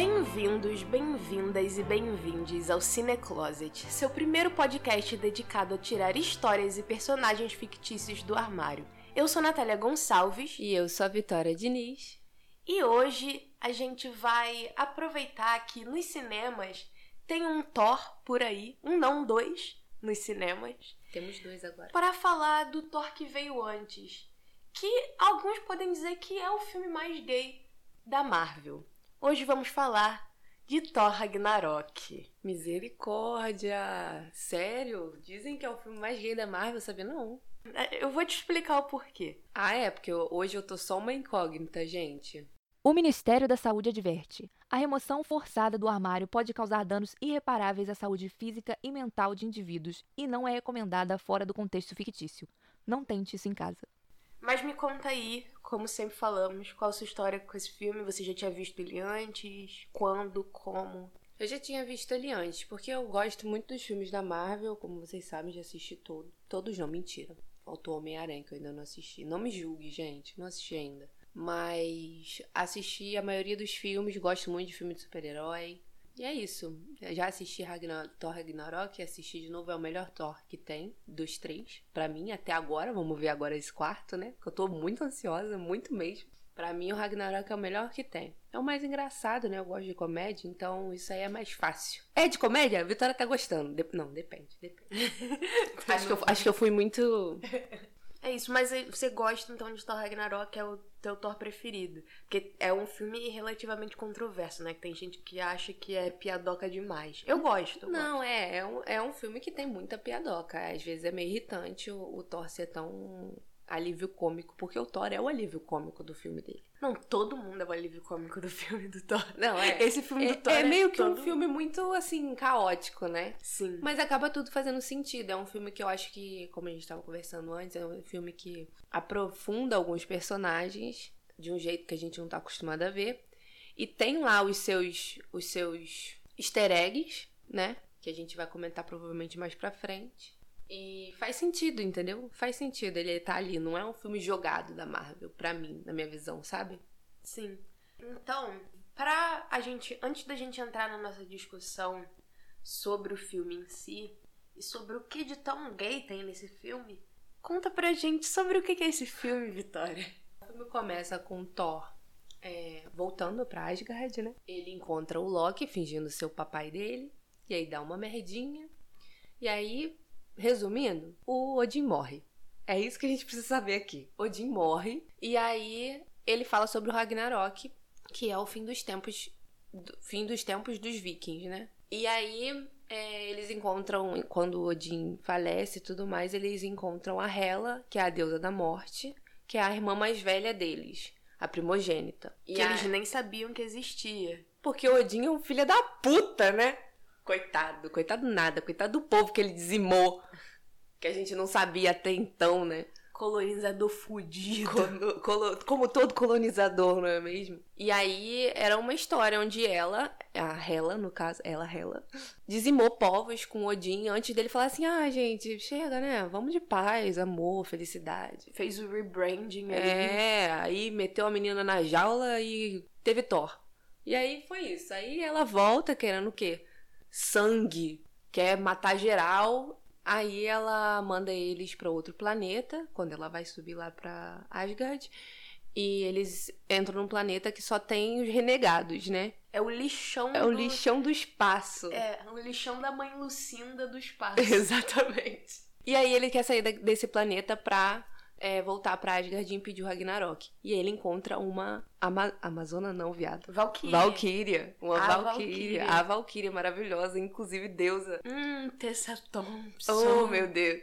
Bem-vindos, bem-vindas e bem-vindes ao Cine Closet, seu primeiro podcast dedicado a tirar histórias e personagens fictícios do armário. Eu sou Natália Gonçalves E eu sou a Vitória Diniz. e hoje a gente vai aproveitar que nos cinemas tem um Thor por aí, um não dois nos cinemas, Temos dois agora. para falar do Thor que veio antes, que alguns podem dizer que é o filme mais gay da Marvel. Hoje vamos falar de Thor Ragnarok. Misericórdia! Sério? Dizem que é o filme mais gay da Marvel, sabia não? É, Eu vou te explicar o porquê. Ah, é, porque hoje eu tô só uma incógnita, gente. O Ministério da Saúde adverte: a remoção forçada do armário pode causar danos irreparáveis à saúde física e mental de indivíduos e não é recomendada fora do contexto fictício. Não tente isso em casa. Mas me conta aí, como sempre falamos, qual a sua história com esse filme? Você já tinha visto ele antes? Quando? Como? Eu já tinha visto ele antes, porque eu gosto muito dos filmes da Marvel, como vocês sabem, já assisti todos. Todos não, mentira. Faltou Homem-Aranha, que eu ainda não assisti. Não me julgue, gente, não assisti ainda. Mas assisti a maioria dos filmes, gosto muito de filme de super-herói. E é isso. Eu já assisti Ragnar- Thor Ragnarok, assisti de novo, é o melhor Thor que tem, dos três. Pra mim, até agora, vamos ver agora esse quarto, né? Que eu tô muito ansiosa, muito mesmo. Pra mim, o Ragnarok é o melhor que tem. É o mais engraçado, né? Eu gosto de comédia, então isso aí é mais fácil. É de comédia? A Vitória tá gostando. Dep- não, depende, depende. acho, que eu, acho que eu fui muito. É isso, mas você gosta então de Thor Ragnarok, é o teu Thor preferido. Porque é um filme relativamente controverso, né? Que tem gente que acha que é piadoca demais. Eu gosto. eu Não, é, é um, é um filme que tem muita piadoca. Às vezes é meio irritante o, o Thor ser tão alívio cômico, porque o Thor é o alívio cômico do filme dele. Não, todo mundo é o alívio cômico do filme do Thor. Não, é. Esse filme É, do Thor é meio que um filme muito, assim, caótico, né? Sim. Mas acaba tudo fazendo sentido. É um filme que eu acho que, como a gente estava conversando antes, é um filme que aprofunda alguns personagens de um jeito que a gente não tá acostumado a ver. E tem lá os seus, os seus easter eggs, né? Que a gente vai comentar provavelmente mais pra frente. E faz sentido, entendeu? Faz sentido ele tá ali. Não é um filme jogado da Marvel, pra mim, na minha visão, sabe? Sim. Então, pra a gente, antes da gente entrar na nossa discussão sobre o filme em si e sobre o que de tão gay tem nesse filme, conta pra gente sobre o que que é esse filme, Vitória. O filme começa com Thor é, voltando pra Asgard, né? Ele encontra o Loki fingindo ser o papai dele. E aí dá uma merdinha. E aí, resumindo, o Odin morre. É isso que a gente precisa saber aqui. Odin morre. E aí ele fala sobre o Ragnarok, que é o fim dos tempos. do- fim dos tempos dos vikings, né? E aí é, eles encontram, quando Odin falece e tudo mais, eles encontram a Hela, que é a deusa da morte, que é a irmã mais velha deles, a primogênita. E Que a- eles nem sabiam que existia. Porque Odin é um filho da puta, né? Coitado, coitado nada, coitado do povo que ele dizimou. Que a gente não sabia até então, né? Colonizador fudido. Como, colo- como todo colonizador, não é mesmo? E aí era uma história onde ela, a Hela, no caso, ela, Hela, dizimou povos com Odin antes dele falar assim: ah, gente, chega, né? Vamos de paz, amor, felicidade. Fez o rebranding ali. É, aí meteu a menina na jaula e teve Thor. E aí foi isso. Aí ela volta querendo o quê? Sangue. Quer matar geral. Aí ela manda eles pra outro planeta, quando ela vai subir lá pra Asgard. E eles entram num planeta que só tem os renegados, né? É o lixão É o do- lixão do espaço. É, o lixão da mãe Lucinda do espaço. Exatamente. E aí ele quer sair desse planeta pra é, voltar pra Asgard e impedir o Ragnarok. E ele encontra uma Ama Amazona não, viado. Valkyria. Valkyria. Uma A Valkyria. A Valkyria maravilhosa, inclusive deusa. Hum, Tessa Thompson. Oh, meu Deus.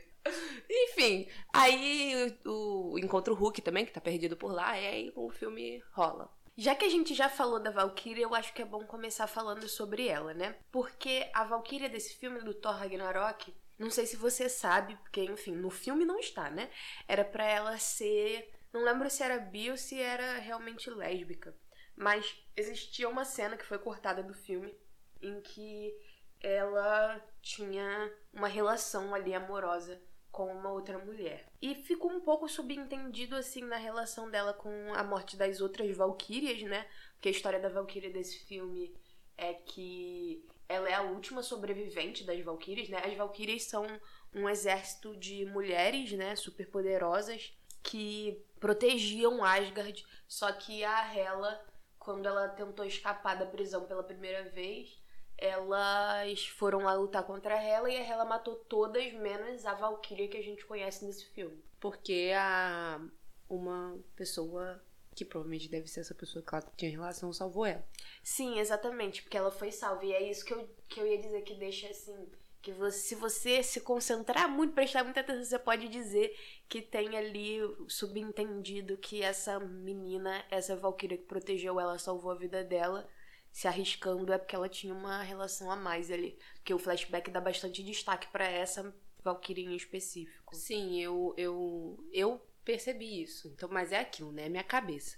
Enfim, aí o, o encontra o Hulk também, que tá perdido por lá, e aí o filme rola. Já que a gente já falou da Valkyria, eu acho que é bom começar falando sobre ela, né? Porque a Valkyria desse filme do Thor Ragnarok, não sei se você sabe, porque enfim, no filme não está, né? Era pra ela ser, não lembro se era bi ou se era realmente lésbica, mas existia uma cena que foi cortada do filme em que ela tinha uma relação ali amorosa com uma outra mulher. E ficou um pouco subentendido assim na relação dela com a morte das outras Valkyrias, né? Porque a história da Valkyria desse filme é que ela é a última sobrevivente das Valkyrias, né? As Valkyrias são um exército de mulheres, né, superpoderosas que protegiam Asgard, só que a Hela, quando ela tentou escapar da prisão pela primeira vez, elas foram lá lutar contra a Hela e a Hela matou todas, menos a Valkyria que a gente conhece nesse filme. Porque a uma pessoa que provavelmente deve ser essa pessoa que ela tinha relação salvou ela. Sim, exatamente, porque ela foi salva. E é isso que eu, que eu ia dizer que deixa assim. Que você, se você se concentrar muito, prestar muita atenção, você pode dizer que tem ali subentendido que essa menina, essa Valkyria que protegeu ela, salvou a vida dela se arriscando é porque ela tinha uma relação a mais ali. Porque o flashback dá bastante destaque para essa Valkyrie em específico. Sim, eu, eu, eu percebi isso. Então, mas é aquilo, né? Minha cabeça.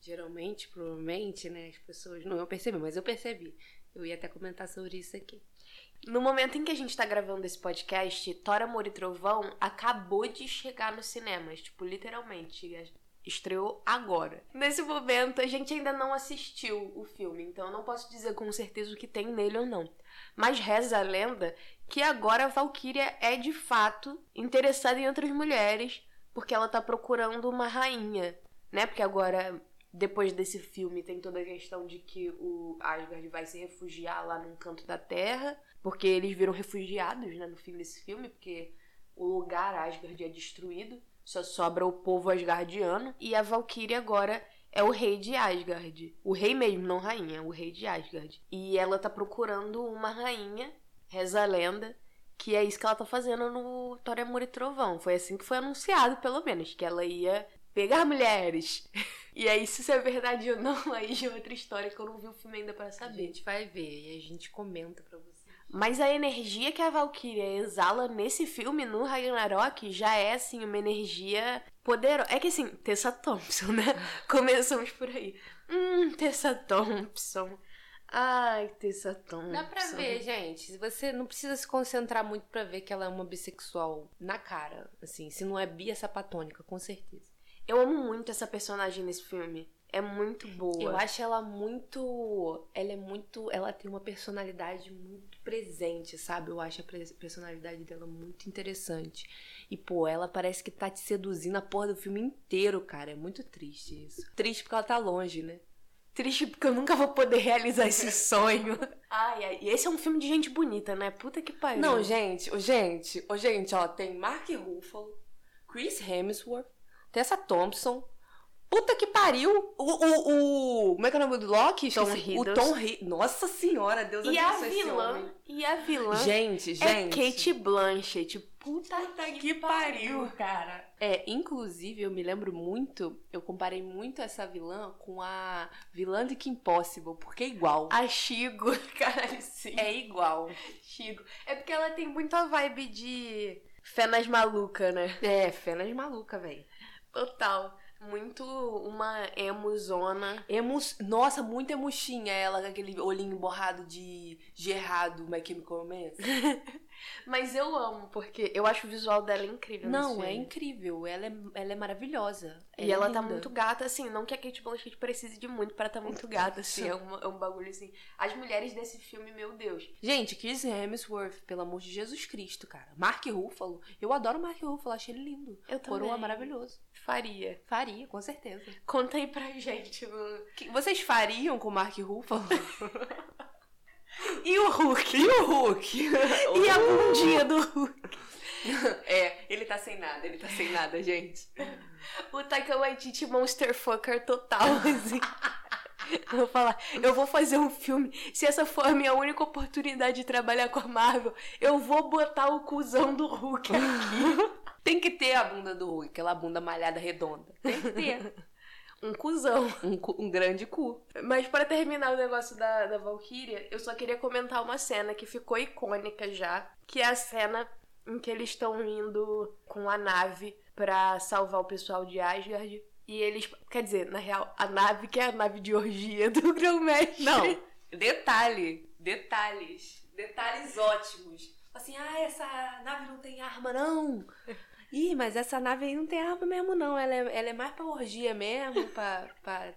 Geralmente, provavelmente, né, as pessoas não iam perceber, mas eu percebi. Eu ia até comentar sobre isso aqui. No momento em que a gente tá gravando esse podcast, Tora Amor e Trovão acabou de chegar nos cinemas, tipo, literalmente estreou agora. Nesse momento, a gente ainda não assistiu o filme, então eu não posso dizer com certeza o que tem nele ou não. Mas reza a lenda que agora a Valkyria é de fato interessada em outras mulheres, porque ela tá procurando uma rainha, né? Porque agora depois desse filme tem toda a questão de que o Asgard vai se refugiar lá num canto da Terra, porque eles viram refugiados, né, no fim desse filme, porque o lugar Asgard é destruído. Só sobra o povo asgardiano. E a Valkyria agora é o rei de Asgard. O rei mesmo, não rainha, o rei de Asgard. E ela tá procurando uma rainha, reza a lenda, que é isso que ela tá fazendo no Thor, Amor e Trovão. Foi assim que foi anunciado, pelo menos, que ela ia pegar mulheres. e aí, se isso é verdade ou não, aí já é outra história que eu não vi o filme ainda para saber. A gente vai ver e a gente comenta pra você. Mas a energia que a Valkyria exala nesse filme, no Ragnarok, já é, assim, uma energia poderosa. É que, assim, Tessa Thompson, né? Começamos por aí. Hum, Tessa Thompson. Ai, Tessa Thompson. Dá pra ver, gente. Você não precisa se concentrar muito pra ver que ela é uma bissexual na cara. Assim, se não é bi, é sapatônica, com certeza. Eu amo muito essa personagem nesse filme. É muito boa. Eu acho ela muito. Ela é muito. Ela tem uma personalidade muito presente, sabe? Eu acho a personalidade dela muito interessante. E, pô, ela parece que tá te seduzindo a porra do filme inteiro, cara. É muito triste isso. Triste porque ela tá longe, né? Triste porque eu nunca vou poder realizar esse sonho. ai, ai. E esse é um filme de gente bonita, né? Puta que pariu. Não, gente, gente, oh, gente, ó, tem Mark Ruffalo, Chris Hemsworth, Tessa Thompson, Puta que pariu! O, o, o. Como é que é o nome do Loki? Tom Hiddleston. O Tom Hiddleston. Nossa senhora, Deus e a vilã E a vilã. Gente, gente. É Kate Blanchett. Puta, Puta que, que pariu, pariu, cara. É, inclusive, eu me lembro muito, eu comparei muito essa vilã com a vilã de Kim Possible, porque é igual. A Shigo, cara, sim. É igual. Shigo. É porque ela tem muito a vibe de Fenas maluca, né? É, Fenas maluca, velho. Total. Muito uma emuzona. Emus, nossa, muito emuxinha ela, com aquele olhinho borrado de Gerardo My Chemical Romance. Mas eu amo, porque eu acho o visual dela incrível. Não, é incrível. Ela é, ela é maravilhosa. Ela e ela é tá muito gata, assim. Não que a Kate Blanchett precise de muito para tá muito gata, assim. é, uma, é um bagulho assim. As mulheres desse filme, meu Deus. Gente, Chris Hemsworth, pelo amor de Jesus Cristo, cara. Mark Ruffalo. Eu adoro Mark Ruffalo, achei ele lindo. Eu também. Coroa maravilhoso. Faria. Faria, com certeza. Conta aí pra gente. Vocês fariam com Mark Ruffalo? e o Hulk? E o Hulk? e a bundinha do Hulk? É, ele tá sem nada, ele tá sem nada, gente. O Taika Waititi monster fucker total, assim. Eu vou falar, eu vou fazer um filme. Se essa for a minha única oportunidade de trabalhar com a Marvel, eu vou botar o cuzão do Hulk aqui. Tem que ter a bunda do Hulk, aquela bunda malhada redonda. Tem que ter. um cuzão. Um, um, grande cu. Mas para terminar o negócio da, da Valkyria, eu só queria comentar uma cena que ficou icônica já, que é a cena em que eles estão indo com a nave para salvar o pessoal de Asgard. E eles, quer dizer, na real, a nave que é a nave de orgia do Grão-Mestre. Não, detalhe, detalhes, detalhes ótimos Assim, ah, essa nave não tem arma, não. Ih, mas essa nave aí não tem arma mesmo, não. Ela é, ela é mais pra orgia mesmo, pra, pra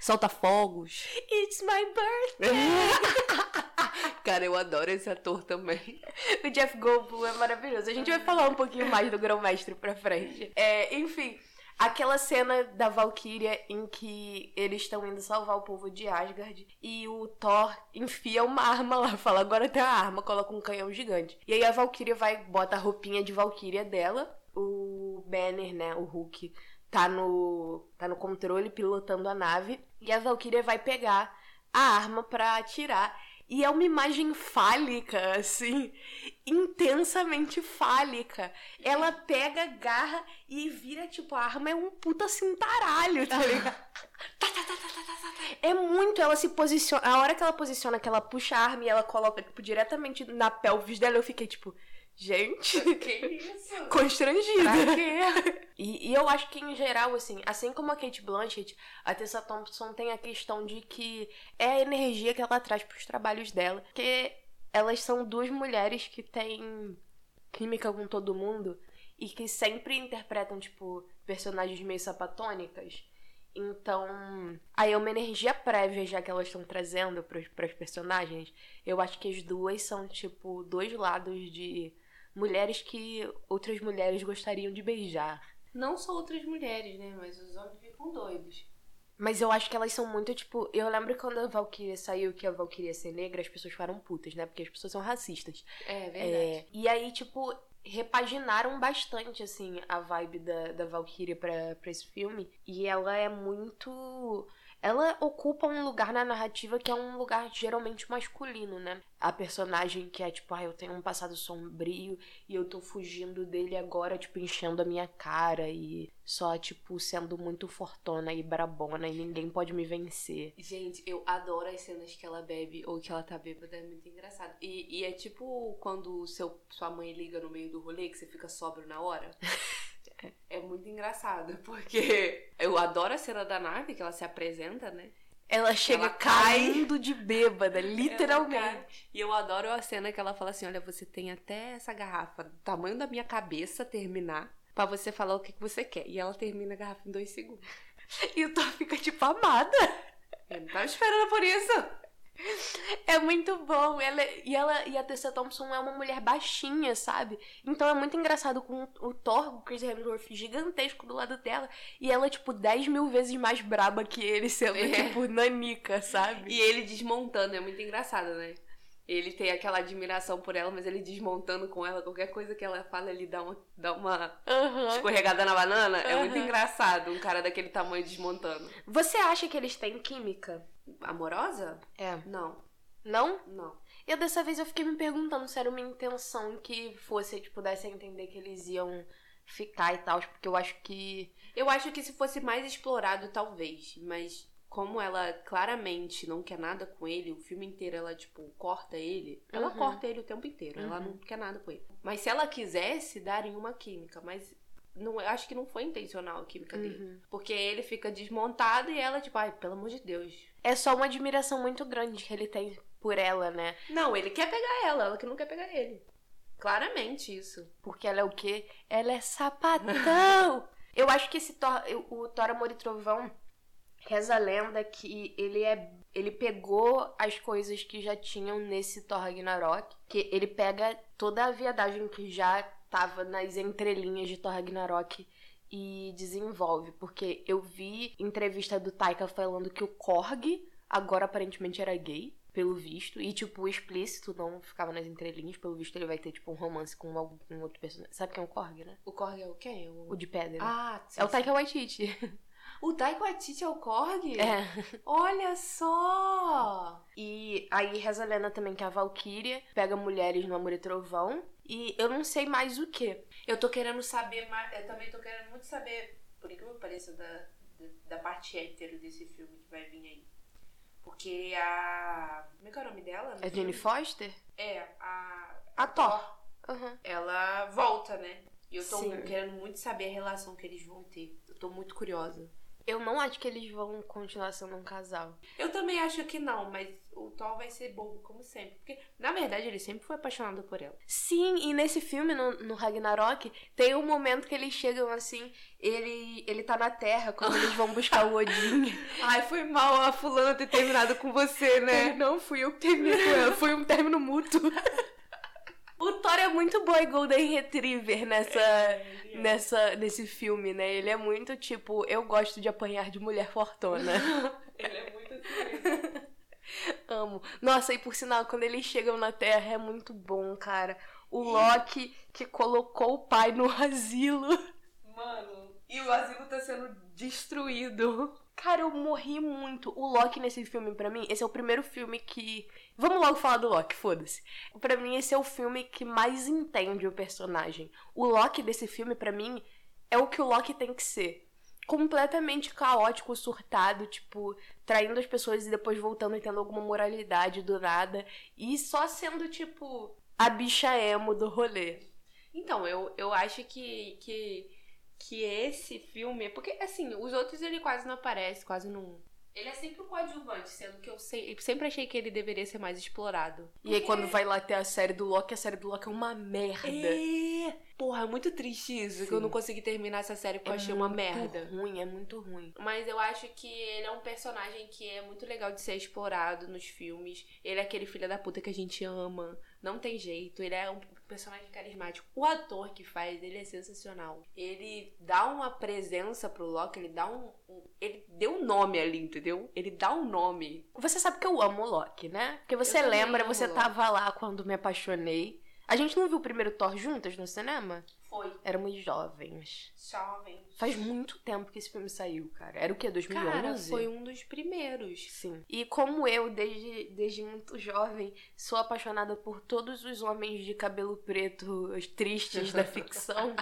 solta fogos. It's my birthday! Cara, eu adoro esse ator também. o Jeff Goldblum é maravilhoso. A gente vai falar um pouquinho mais do Grão-Mestre pra frente. É, enfim, aquela cena da Valkyria em que eles estão indo salvar o povo de Asgard e o Thor enfia uma arma lá, fala, agora tem a arma, coloca um canhão gigante. E aí a Valkyria vai, bota a roupinha de Valkyria dela, o Banner, né, o Hulk, tá no, tá no controle pilotando a nave e a Valkyria vai pegar a arma para atirar. E é uma imagem fálica, assim, intensamente fálica. Ela pega, garra e vira, tipo, a arma é um puta cintaralho, tá ligado? Tá, tá, tá, é muito, ela se posiciona. A hora que ela posiciona, que ela puxa a arma e ela coloca, tipo, diretamente na pelvis dela, eu fiquei, tipo, Gente, que isso? constrangida. Pra quê? E, e, eu acho que, em geral, assim, assim como a Kate Blanchett, a Tessa Thompson tem a questão de que é a energia que ela traz pros trabalhos dela. Porque elas são duas mulheres que têm química com todo mundo e que sempre interpretam, tipo, personagens meio sapatônicas. Então, aí é uma energia prévia já que elas estão trazendo para os personagens. Eu acho que as duas são, tipo, dois lados de mulheres que outras mulheres gostariam de beijar. Não só outras mulheres, né? Mas os homens ficam doidos. Mas eu acho que elas são muito, tipo. Eu lembro quando a Valkyria saiu que a Valkyria ser negra, as pessoas ficaram putas, né? Porque as pessoas são racistas. É, verdade. É, e aí, tipo, repaginaram bastante, assim, a vibe da, da Valkyria pra, pra esse filme. E ela é muito ela ocupa um lugar na narrativa que é um lugar geralmente masculino, né? A personagem que é tipo, ah, eu tenho um passado sombrio e eu tô fugindo dele agora, tipo, enchendo a minha cara e só, tipo, sendo muito fortona e brabona e ninguém pode me vencer. Gente, eu adoro as cenas que ela bebe ou que ela tá bêbada, é muito engraçado. E, e é tipo quando seu, sua mãe liga no meio do rolê que você fica sóbrio na hora. É muito engraçado, porque eu adoro a cena da nave, que ela se apresenta, né? Ela chega ela caindo de bêbada, literalmente. E eu adoro a cena que ela fala assim: olha, você tem até essa garrafa do tamanho da minha cabeça terminar para você falar o que, que você quer. E ela termina a garrafa em dois segundos. E o Thor fica tipo amada. Eu não tava esperando por isso. É muito bom. Ela, e, ela, e a Tessa Thompson é uma mulher baixinha, sabe? Então é muito engraçado com o Thor, o Chris Hemsworth gigantesco do lado dela. E ela, tipo, 10 mil vezes mais braba que ele, sendo, é. tipo, nanica, sabe? E ele desmontando, é muito engraçado, né? Ele tem aquela admiração por ela, mas ele desmontando com ela, qualquer coisa que ela fala, ele dá uma, dá uma uhum. escorregada na banana. Uhum. É muito engraçado um cara daquele tamanho desmontando. Você acha que eles têm química? Amorosa? É. Não. Não? Não. Eu dessa vez eu fiquei me perguntando se era uma intenção que fosse, tipo, desse a entender que eles iam ficar e tal, porque eu acho que. Eu acho que se fosse mais explorado, talvez. Mas como ela claramente não quer nada com ele, o filme inteiro ela, tipo, corta ele. Ela uhum. corta ele o tempo inteiro. Uhum. Ela não quer nada com ele. Mas se ela quisesse, darem uma química. Mas não, acho que não foi intencional a química uhum. dele. Porque ele fica desmontado e ela, tipo, ai, pelo amor de Deus. É só uma admiração muito grande que ele tem por ela, né? Não, ele quer pegar ela, ela que não quer pegar ele. Claramente isso. Porque ela é o quê? Ela é sapatão! Eu acho que esse Thor, o Thor Amor e Trovão reza a lenda que ele é ele pegou as coisas que já tinham nesse Thor Ragnarok, que ele pega toda a viadagem que já tava nas entrelinhas de Thor Ragnarok e desenvolve, porque eu vi entrevista do Taika falando que o Korg agora aparentemente era gay, pelo visto, e tipo, explícito, não ficava nas entrelinhas, pelo visto ele vai ter tipo um romance com algum outro personagem. Sabe quem é o Korg, né? O Korg é o quem? O, o de pedra. Ah, sim, É o Taika Waititi. O Taika Waititi é o Korg? É. Olha só! E aí reza a lenda também que a Valkyria pega mulheres no Amor e Trovão e eu não sei mais o que. Eu tô querendo saber mais. Eu também tô querendo muito saber, por incrível que pareça, da, da, parte hétero desse filme que vai vir aí. Porque a. Como é que é o nome dela? É Jane Foster? É, a. A Thor. Uhum. Ela volta, né? E eu tô Sim. querendo muito saber a relação que eles vão ter. Eu tô muito curiosa. Eu não acho que eles vão continuar sendo um casal. Eu também acho que não, mas o Thor vai ser bobo como sempre. Porque, na verdade, ele sempre foi apaixonado por ela. Sim, e nesse filme, no, no Ragnarok, tem um momento que eles chegam assim, ele, ele tá na Terra quando eles vão buscar o Odin. Ai, foi mal a fulana ter terminado com você, né? Não fui eu que terminei com ela, foi um término mútuo. O Thor é muito boy Golden Retriever nessa, É, nessa, nesse filme, né? Ele é muito tipo, eu gosto de apanhar de mulher fortuna. Ele é muito assim. Amo. Nossa, e por sinal, quando eles chegam na Terra é muito bom, cara. O Loki que colocou o pai no asilo. Mano, e o asilo tá sendo destruído. Cara, eu morri muito. O Loki nesse filme, pra mim, esse é o primeiro filme que. Vamos logo falar do Loki, foda-se. Pra mim, esse é o filme que mais entende o personagem. O Loki desse filme, pra mim, é o que o Loki tem que ser. Completamente caótico, surtado, tipo, traindo as pessoas e depois voltando e tendo alguma moralidade do nada. E só sendo, tipo, a bicha emo do rolê. Então, eu, eu acho que, que, que esse filme. Porque, assim, os outros ele quase não aparece, quase não. Ele é sempre um coadjuvante, sendo que eu, sei, eu sempre achei que ele deveria ser mais explorado. E aí, quando vai lá ter a série do Loki, a série do Loki é uma merda. É. Porra, é muito triste isso, que eu Sim. não consegui terminar essa série porque eu achei uma muito merda. ruim, é muito ruim. Mas eu acho que ele é um personagem que é muito legal de ser explorado nos filmes. Ele é aquele filho da puta que a gente ama. Não tem jeito. Ele é um personagem carismático. O ator que faz, ele é sensacional. Ele dá uma presença pro Loki, ele dá um. um- ele deu um nome ali, entendeu? Ele dá um nome. Você sabe que eu amo o Loki, né? Porque você Eu lembra, você Loki. tava lá quando me apaixonei. A gente não viu o primeiro Thor juntas no cinema? Foi. Éramos jovens. Jovem. Faz muito tempo que esse filme saiu, cara. Era o quê? 2011? Cara, foi um dos primeiros. Sim. E como eu, desde, desde muito jovem, sou apaixonada por todos os homens de cabelo preto os tristes da ficção,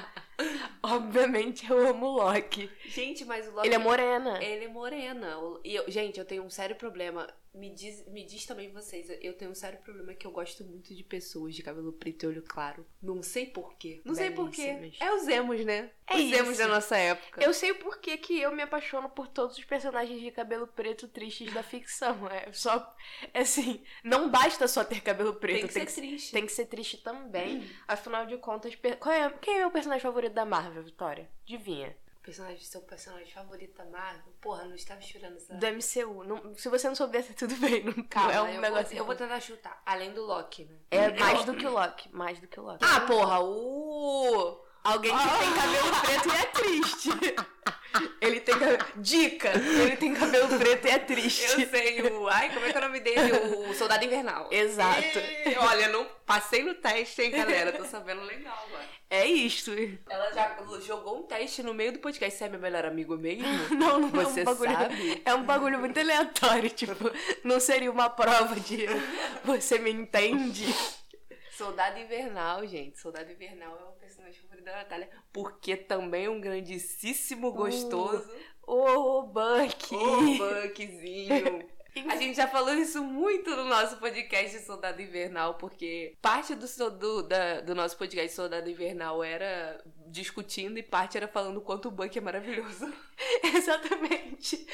obviamente eu amo o Loki. Gente, mas o Loki. Ele é morena. Ele é morena. E eu, gente, eu tenho um sério problema. Me diz, me diz também vocês. Eu tenho um sério problema que eu gosto muito de pessoas de cabelo preto e olho claro. Não sei porquê. Não sei porquê. Belíssimas. É os emos, né? É os emos isso. da nossa época. Eu sei o porquê que eu me apaixono por todos os personagens de cabelo preto tristes da ficção. É só. é Assim, não basta só ter cabelo preto, tem que ser triste. tem que ser triste também. Afinal de contas, qual é, quem é o personagem favorito da Marvel, Vitória? Adivinha. Personagem, seu personagem favorito da Marvel? Porra, não estava chorando essa. Do MCU. Não- se você não soubesse, tudo bem. Não, Calma, não é um eu, negócio. vou, eu vou tentar chutar. Além do Loki, né? É mais do que o Loki. Mais do que o Loki. Ah, porra, o. Alguém que tem cabelo preto e é triste. Ele tem cabelo. Dica! Ele tem cabelo preto e é triste. Eu sei, o. Ai, como é que é o nome dele? O Soldado Invernal. Exato. Ih, Olha, não passei no teste, hein, galera? Tô sabendo legal agora. É isto. Ela já jogou um teste no meio do podcast. Você é meu melhor amigo mesmo? Não, não Você é um bagulho. sabe? É um bagulho muito aleatório. Tipo, não seria uma prova de você me entende. Soldado Invernal, gente. Soldado Invernal é o personagem favorito da Natália. Porque também é um grandíssimo gostoso. Ô, Bucky. Ô, Buckzinho. A gente já falou isso muito no nosso podcast Soldado Invernal, porque parte do, do, da- do nosso podcast Soldado Invernal era discutindo e parte era falando o quanto o Buck é maravilhoso. Exatamente.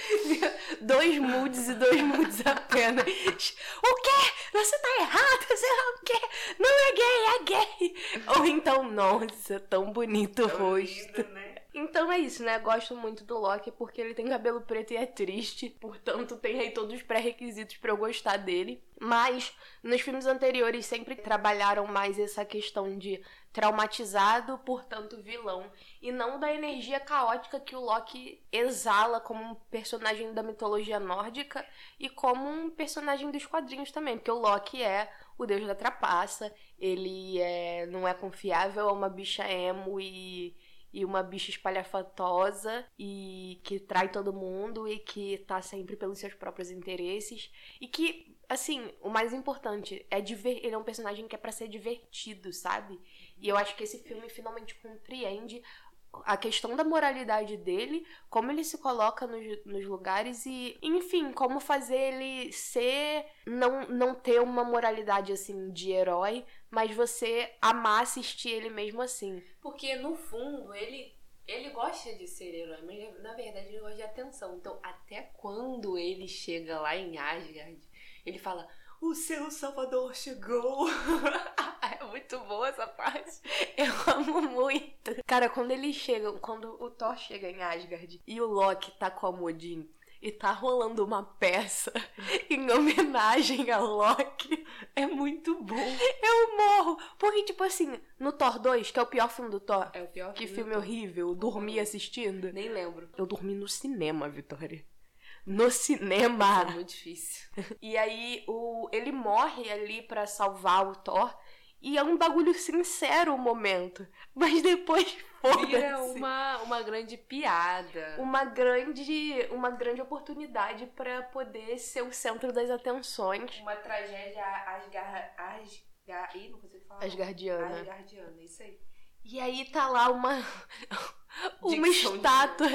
Dois moods e dois moods apenas. O quê? Você tá errado, sei lá o quê? Não é gay, é gay. Ou então, nossa, tão bonito o rosto. né? Então é isso, né? Gosto muito do Loki porque ele tem cabelo preto e é triste. Portanto, tem aí todos os pré-requisitos pra eu gostar dele. Mas nos filmes anteriores sempre trabalharam mais essa questão de traumatizado, portanto vilão, e não da energia caótica que o Loki exala como um personagem da mitologia nórdica e como um personagem dos quadrinhos também, porque o Loki é o deus da trapaça, ele é, não é confiável, é uma bicha emo e e uma bicha espalhafatosa e que trai todo mundo e que tá sempre pelos seus próprios interesses e que assim, o mais importante é ele é um personagem que é pra ser divertido, sabe? E eu acho que esse filme finalmente compreende a questão da moralidade dele, como ele se coloca nos, nos lugares e, enfim, como fazer ele ser. Não, não ter uma moralidade assim de herói, mas você amar assistir ele mesmo assim. Porque no fundo ele Ele gosta de ser herói, mas na verdade ele gosta de atenção. Então, até quando ele chega lá em Asgard, ele fala: O seu salvador chegou. é muito boa essa parte. Eu amo muito. Cara, quando ele chega, quando o Thor chega em Asgard e o Loki tá com a Modin e tá rolando uma peça em homenagem a Loki. É muito bom. Eu morro. Porque, tipo assim, no Thor 2, que é o pior filme do Thor. É o pior Que filme horrível. Eu dormi assistindo. Nem lembro. Eu dormi no cinema, Vitória. No cinema. É muito difícil. E aí o, ele morre ali pra salvar o Thor. E é um bagulho sincero o momento. Mas depois Vira uma, uma grande piada. Uma grande, uma grande oportunidade pra poder ser o centro das atenções. Uma tragédia asgar... asgar... Ih, não consigo falar. Asgardiana. Asgardiana, isso aí. E aí tá lá uma uma Dicção estátua,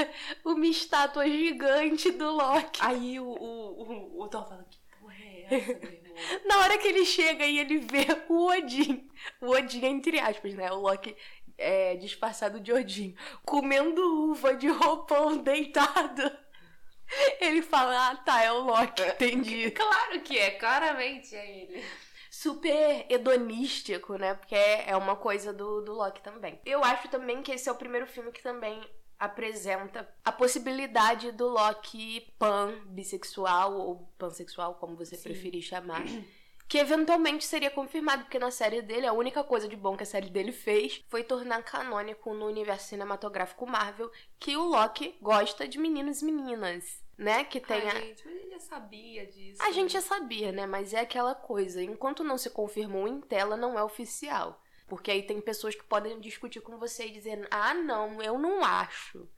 uma estátua gigante do Loki. Aí o, o, o, o Thor fala, que Na hora que ele chega e ele vê o Odin, o Odin entre aspas, né? O Loki é, disfarçado de Odin, comendo uva de roupão deitado. Ele fala, ah tá, é o Loki, entendi. Claro que é, claramente é ele. Super hedonístico, né? Porque é é uma coisa do, do Loki também. Eu acho também que esse é o primeiro filme que também apresenta a possibilidade do Loki pan, bissexual ou pansexual, como você Sim. preferir chamar. Que eventualmente seria confirmado, porque na série dele, a única coisa de bom que a série dele fez foi tornar canônico no universo cinematográfico Marvel que o Loki gosta de meninos e meninas, né? Que tem a, Ai, gente, mas ele já sabia disso. a gente já sabia, né? Mas é aquela coisa. Enquanto não se confirmou em tela, não é oficial. Porque aí tem pessoas que podem discutir com você e dizer: ah, não, eu não acho.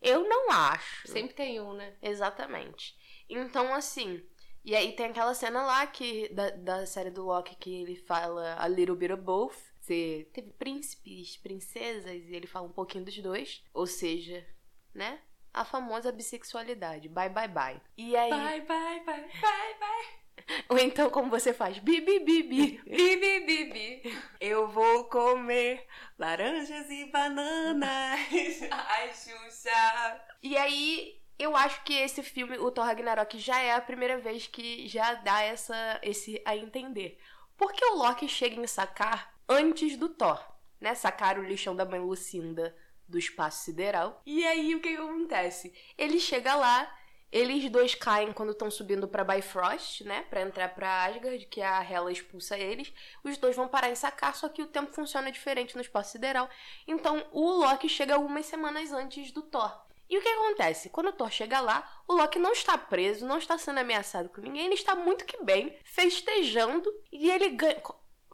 Eu não acho. Sempre tem um, né? Exatamente. Então, assim. E aí tem aquela cena lá que da, da série do Loki que ele fala a little bit of both. Você teve príncipes, princesas, e ele fala um pouquinho dos dois. Ou seja, né? A famosa bissexualidade. Bye, bye, bye. E aí. Bye, bye, bye, bye, bye. Ou então, como você faz? Bi, bi, bi, bi. Bibi, bibi. Eu vou comer laranjas e bananas. Ai, Xuxa. E aí, eu acho que esse filme, o Thor Ragnarok, já é a primeira vez que já dá essa, esse a entender. Porque o Loki chega em Sakar antes do Thor, né? Sakar o lixão da mãe Lucinda do espaço sideral. E aí, o que, que acontece? Ele chega lá, eles dois caem quando estão subindo pra Bifrost, né? Pra entrar pra Asgard, que a Hela expulsa eles. Os dois vão parar em Sakar, só que o tempo funciona diferente no espaço sideral. Então, o Loki chega algumas semanas antes do Thor. E o que acontece? Quando o Thor chega lá, o Loki não está preso, não está sendo ameaçado com ninguém, ele está muito que bem, festejando, e ele ganha.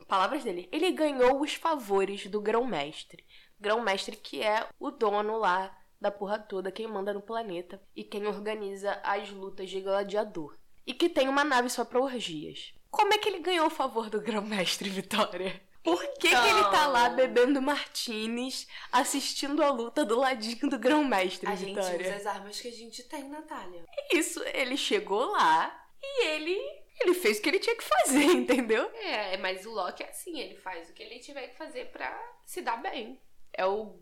Palavras dele, ele ganhou os favores do grão-mestre. Grão-mestre que é o dono lá da porra toda, quem manda no planeta e quem organiza as lutas de gladiador. E que tem uma nave só pra orgias. Como é que ele ganhou o favor do grão-mestre, Vitória? Por que, que ele tá lá Então. bebendo martinis, assistindo a luta do ladinho do grão-mestre, A gente Vitória? usa as armas que a gente tem, Natália. Isso, ele chegou lá e ele ele fez o que ele tinha que fazer, entendeu? É, mas o Loki é assim, ele faz o que ele tiver que fazer pra se dar bem. É o,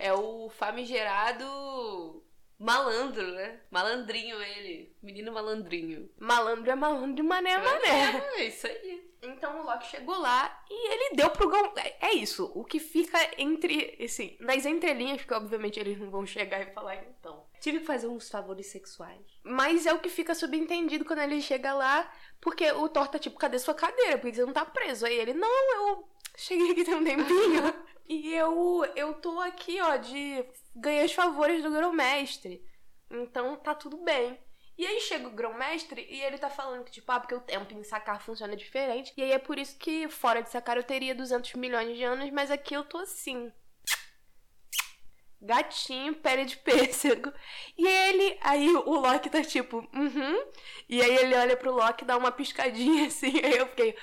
é o famigerado malandro, né? Malandrinho ele. Menino malandrinho. Malandro é malandro, mané é mané. É, isso aí. Então o Loki chegou lá e ele deu pro Gon... É é isso, o que fica entre, assim, nas entrelinhas, porque obviamente eles não vão chegar e falar então. Tive que fazer uns favores sexuais. Mas é o que fica subentendido quando ele chega lá, porque o Thor tá tipo, cadê sua cadeira? Porque você não tá preso. Aí ele, não, eu cheguei aqui tem um tempinho e eu, eu tô aqui, ó, de ganhar os favores do grão-mestre. Então tá tudo bem. E aí chega o grão-mestre e ele tá falando que, tipo, ah, porque o tempo em sacar funciona diferente. E aí é por isso que fora de sacar eu teria 200 milhões de anos, mas aqui eu tô assim. Gatinho, pele de pêssego. E ele, aí o Loki tá tipo, uhum. E aí ele olha pro Loki, dá uma piscadinha assim. Aí eu fiquei,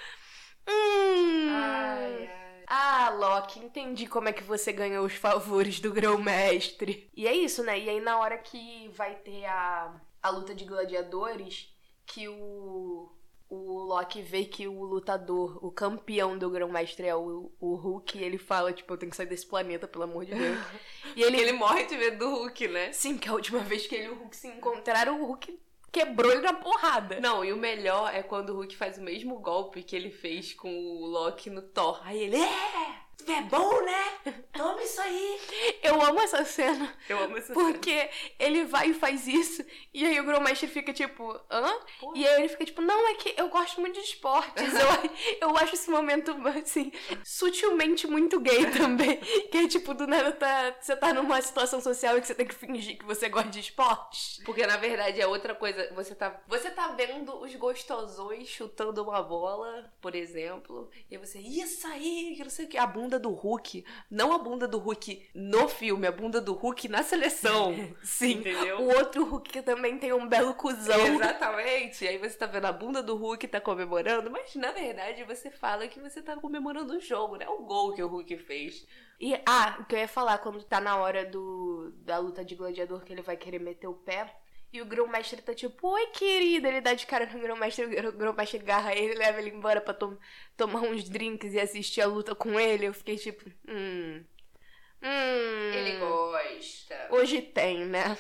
hum. Ai, ai. Ah, Loki, entendi como é que você ganhou os favores do grão-mestre. E é isso, né? E aí na hora que vai ter a, a luta de gladiadores, que o o Loki vê que o lutador, o campeão do Grão-Mestre é o, o Hulk, e ele fala, tipo, eu tenho que sair desse planeta, pelo amor de Deus. e ele, ele morre de medo do Hulk, né? Sim, que a última vez que ele e o Hulk se encontraram, o Hulk quebrou ele na porrada. Não, e o melhor é quando o Hulk faz o mesmo golpe que ele fez com o Loki no Thor. Aí ele, é! É bom, né? Toma isso aí. Eu amo essa cena. Eu amo essa porque cena. Porque ele vai e faz isso, e aí o Grão-Mestre fica tipo, hã? Porra. E aí ele fica tipo, não, é que eu gosto muito de esportes. eu, eu acho esse momento, assim, sutilmente muito gay também. Que é tipo, do nada tá, você tá numa situação social e que você tem que fingir que você gosta de esportes. Porque na verdade é outra coisa. Você tá, você tá vendo os gostosões chutando uma bola, por exemplo, e você, isso aí, que não sei o que, a bunda bunda do Hulk, não a bunda do Hulk no filme, a bunda do Hulk na seleção. Sim, entendeu? O outro Hulk que também tem um belo cuzão. Exatamente. E aí você tá vendo a bunda do Hulk tá comemorando, mas na verdade você fala que você tá comemorando o jogo, né? O gol que o Hulk fez. E, ah, o que eu ia falar, quando tá na hora do, da luta de gladiador que ele vai querer meter o pé, e o grão-mestre tá tipo, oi querida, ele dá de cara no grão-mestre, o grão-mestre agarra ele, leva ele embora pra tom tomar uns drinks e assistir a luta com ele. Eu fiquei tipo, hum. Hum. Ele gosta. Hoje tem, né?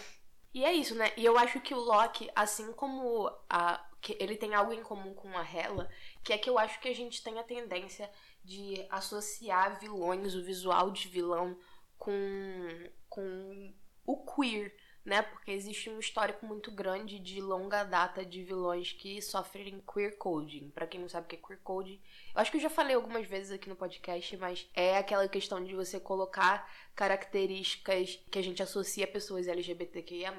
E é isso, né? E eu acho que o Loki, assim como a. Que ele tem algo em comum com a Hela, que é que eu acho que a gente tem a tendência de associar vilões, o visual de vilão, com, com o queer né? Porque existe um histórico muito grande de longa data de vilões que sofrem queer coding. Para quem não sabe o que é queer coding, eu acho que eu já falei algumas vezes aqui no podcast, mas é aquela questão de você colocar características que a gente associa a pessoas LGBTQIA+,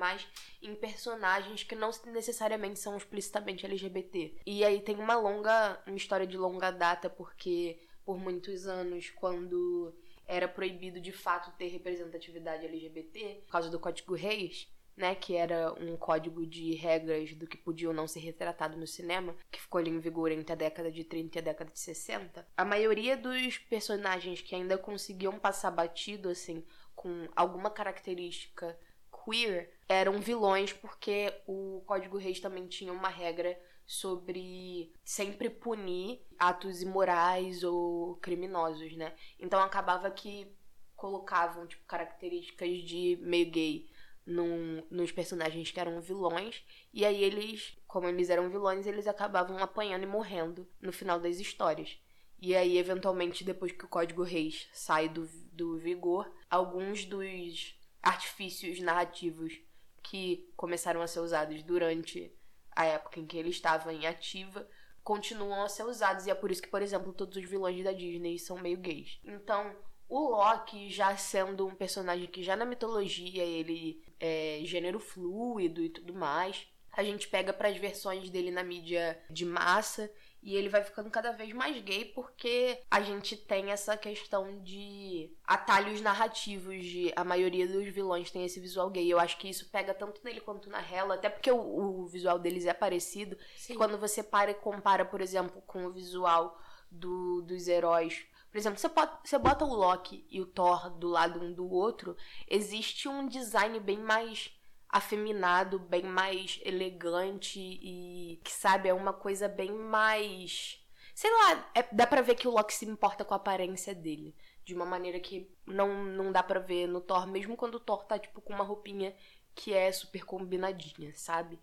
em personagens que não necessariamente são explicitamente LGBT. E aí tem uma longa, uma história de longa data, porque por muitos anos, quando era proibido de fato ter representatividade LGBT por causa do Código Reis, né, que era um código de regras do que podia ou não ser retratado no cinema, que ficou ali em vigor entre a década de 30 e a década de 60. A maioria dos personagens que ainda conseguiam passar batido assim com alguma característica queer eram vilões porque o Código Reis também tinha uma regra sobre sempre punir atos imorais ou criminosos, né? Então acabava que colocavam tipo características de meio gay num, nos personagens que eram vilões e aí eles, como eles eram vilões, eles acabavam apanhando e morrendo no final das histórias. E aí, eventualmente, depois que o Código Reis sai do, do vigor, alguns dos artifícios narrativos que começaram a ser usados durante a época em que ele estava em ativa, continuam a ser usados. E é por isso que, por exemplo, todos os vilões da Disney são meio gays. Então, o Loki, já sendo um personagem que já na mitologia ele é gênero fluido e tudo mais, a gente pega para as versões dele na mídia de massa e ele vai ficando cada vez mais gay porque a gente tem essa questão de atalhos narrativos de a maioria dos vilões tem esse visual gay. Eu acho que isso pega tanto nele quanto na Hela, até porque o, o visual deles é parecido. Sim. quando você para e compara, por exemplo, com o visual do, dos heróis por exemplo, você, pode, você bota o Loki e o Thor do lado um do outro, existe um design bem mais afeminado, bem mais elegante e que sabe, é uma coisa bem mais. Sei lá, é, dá pra ver que o Loki se importa com a aparência dele. De uma maneira que não, não dá pra ver no Thor, mesmo quando o Thor tá, tipo, com uma roupinha que é super combinadinha, sabe?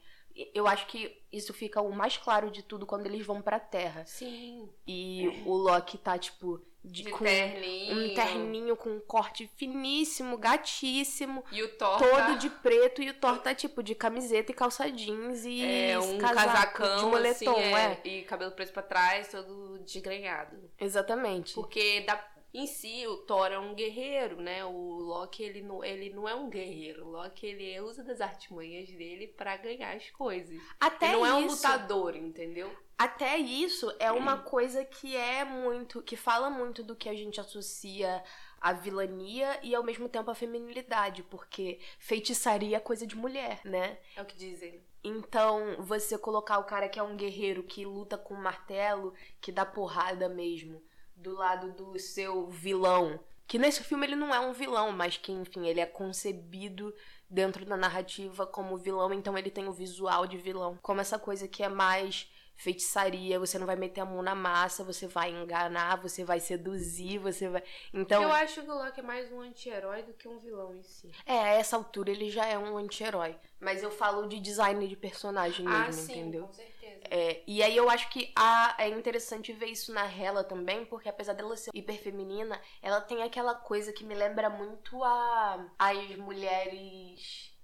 Eu acho que isso fica o mais claro de tudo quando eles vão pra Terra. Sim. E o Loki tá, tipo, de, de com terninho. um terninho com um corte finíssimo, gatíssimo. E o Thor todo tá... de preto e o Thor tá tipo de camiseta e calça jeans e é, um casacão de moletom, assim, é, é. E cabelo preto para trás, todo desgrenhado. Exatamente. Porque dá em si, o Thor é um guerreiro, né? O Loki, ele não, ele não é um guerreiro. O Loki, ele usa das artimanhas dele para ganhar as coisas. Até ele não isso, é um lutador, entendeu? Até isso é uma coisa que é muito. que fala muito do que a gente associa a vilania e ao mesmo tempo a feminilidade, porque feitiçaria é coisa de mulher, né? É o que dizem. Então, você colocar o cara que é um guerreiro que luta com um martelo, que dá porrada mesmo do lado do seu vilão. Que nesse filme ele não é um vilão, mas que, enfim, ele é concebido dentro da narrativa como vilão, então ele tem o visual de vilão. Como essa coisa que é mais feitiçaria, você não vai meter a mão na massa, você vai enganar, você vai seduzir, você vai. Então. Eu acho que o Loki é mais um anti-herói do que um vilão em si. É, a essa altura ele já é um anti-herói. Mas eu falo de design de personagem mesmo, ah, sim, entendeu? com certeza. É, e aí eu acho que a, é interessante ver isso na Hela também, porque apesar dela ser hiper feminina, ela tem aquela coisa que me lembra muito a as mulheres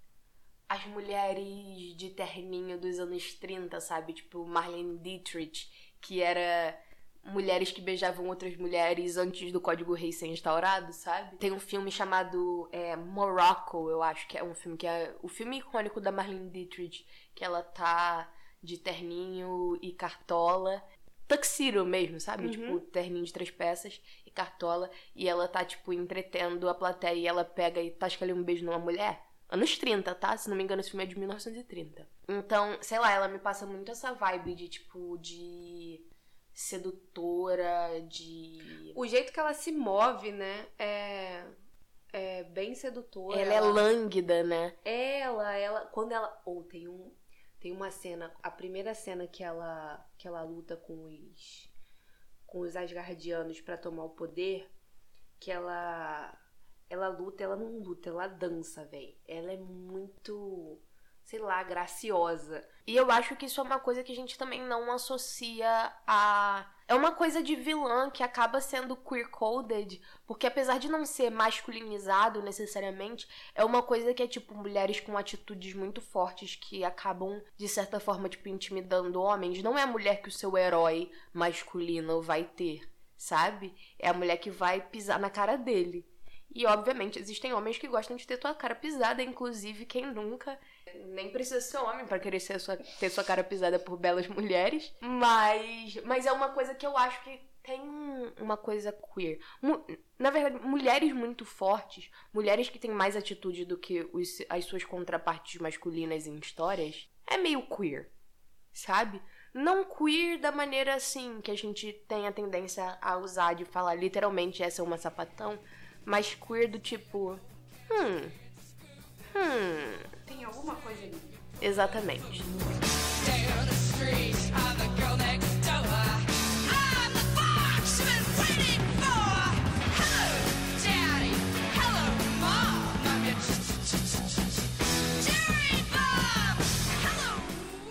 as mulheres de terninho dos anos 30, sabe? Tipo Marlene Dietrich, que era mulheres que beijavam outras mulheres antes do Código Rei ser instaurado, sabe? Tem um filme chamado é, Morocco, eu acho que é um filme que é o filme icônico da Marlene Dietrich, que ela tá de terninho e cartola. Tuxedo mesmo, sabe? Uhum. Tipo, terninho de três peças e cartola. E ela tá, tipo, entretendo a plateia e ela pega e tasca ali um beijo numa mulher. Anos 30, tá? Se não me engano, esse filme é de 1930. Então, sei lá, ela me passa muito essa vibe de, tipo, de sedutora, de. O jeito que ela se move, né? É. É bem sedutora. Ela é lânguida, né? Ela, ela. Quando ela. Ou tem um. Tem uma cena. A primeira cena que ela. Que ela luta com os. Com os Asgardianos pra tomar o poder. Que ela. Ela luta, ela não luta, ela dança, velho. Ela é muito. Sei lá, graciosa. E eu acho que isso é uma coisa que a gente também não associa a. É uma coisa de vilã que acaba sendo queer-coded, porque apesar de não ser masculinizado necessariamente, é uma coisa que é tipo mulheres com atitudes muito fortes que acabam, de certa forma, tipo, intimidando homens. Não é a mulher que o seu herói masculino vai ter, sabe? É a mulher que vai pisar na cara dele. E obviamente existem homens que gostam de ter tua cara pisada, inclusive quem nunca. Nem precisa ser homem para querer ser sua, ter sua cara pisada por belas mulheres. Mas, mas é uma coisa que eu acho que tem uma coisa queer. Na verdade, mulheres muito fortes, mulheres que têm mais atitude do que os- as suas contrapartes masculinas em histórias, é meio queer, sabe? Não queer da maneira assim que a gente tem a tendência a usar de falar literalmente essa é uma sapatão, mas queer do tipo. Hum. Hum. Tem alguma coisa ali. Exatamente.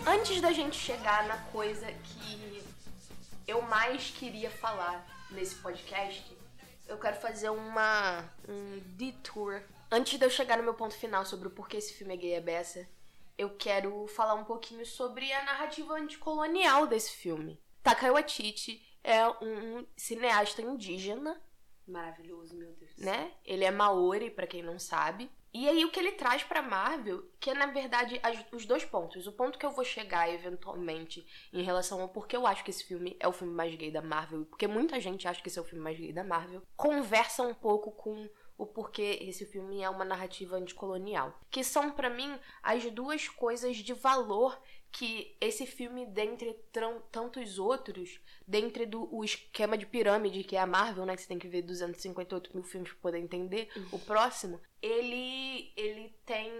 Antes da gente chegar na coisa que eu mais queria falar nesse podcast, eu quero fazer uma um detour. Antes de eu chegar no meu ponto final sobre o porquê esse filme é gay é beça, eu quero falar um pouquinho sobre a narrativa anticolonial desse filme. Takai Waititi é um cineasta indígena Maravilhoso, meu Deus. né? Ele é Maori, pra quem não sabe. E aí o que ele traz pra Marvel, que é na verdade as- os dois pontos. O ponto que eu vou chegar eventualmente em relação ao porquê eu acho que esse filme é o filme mais gay da Marvel, porque muita gente acha que esse é o filme mais gay da Marvel, conversa um pouco com o porquê esse filme é uma narrativa anticolonial, que são pra mim as duas coisas de valor que esse filme, dentre tantos outros, dentre do o esquema de pirâmide que é a Marvel, né, que você tem que ver 258 mil filmes pra poder entender o próximo, ele ele tem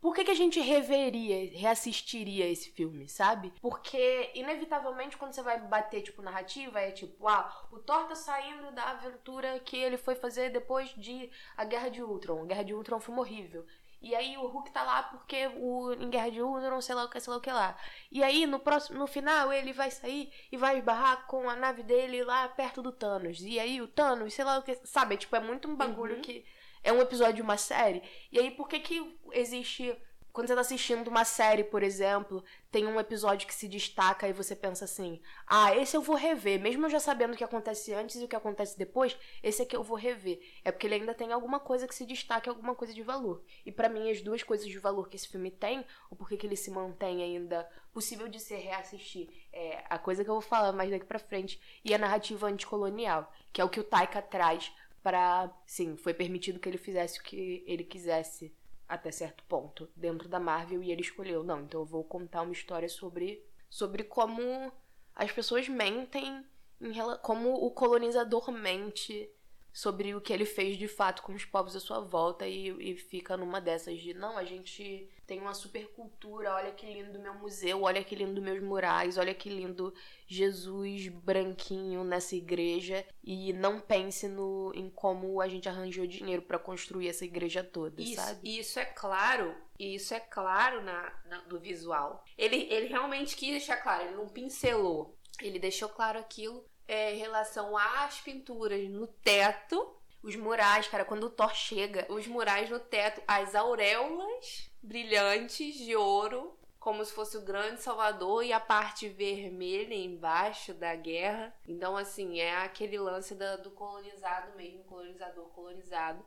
por que, que a gente reveria, reassistiria esse filme, sabe? Porque, inevitavelmente, quando você vai bater, tipo, narrativa, é tipo, ah, o Thor tá saindo da aventura que ele foi fazer depois de A Guerra de Ultron. A Guerra de Ultron foi horrível. E aí o Hulk tá lá porque o, em Guerra de Ultron, sei lá o que, sei lá o que lá. E aí, no próximo, no final, ele vai sair e vai esbarrar com a nave dele lá perto do Thanos. E aí o Thanos, sei lá o que, sabe? Tipo, é muito um bagulho Uhum. que é um episódio de uma série. E aí, por que que existe. Quando você tá assistindo uma série, por exemplo, tem um episódio que se destaca e você pensa assim: ah, esse eu vou rever, mesmo já sabendo o que acontece antes e o que acontece depois, esse aqui eu vou rever. É porque ele ainda tem alguma coisa que se destaque, alguma coisa de valor. E pra mim, as duas coisas de valor que esse filme tem, o porquê que ele se mantém ainda possível de se reassistir, é a coisa que eu vou falar mais daqui pra frente, e a narrativa anticolonial, que é o que o Taika traz pra. Sim, foi permitido que ele fizesse o que ele quisesse até certo ponto dentro da Marvel e ele escolheu, não, então eu vou contar uma história sobre sobre como as pessoas mentem como o colonizador mente sobre o que ele fez de fato com os povos à sua volta e, e fica numa dessas de não, a gente tem uma super cultura, olha que lindo meu museu, olha que lindo meus murais, olha que lindo Jesus branquinho nessa igreja e não pense no em como a gente arranjou dinheiro pra construir essa igreja toda, Isso, sabe? e isso é claro, e isso é claro na, na- do visual. Ele, ele realmente quis deixar claro, ele não pincelou. Ele deixou claro aquilo é, em relação às pinturas no teto, Os murais, cara, quando o Thor chega, os murais no teto, as auréolas brilhantes de ouro, como se fosse o grande salvador, e a parte vermelha embaixo da guerra. Então, assim, é aquele lance da- do colonizado mesmo, colonizador colonizado.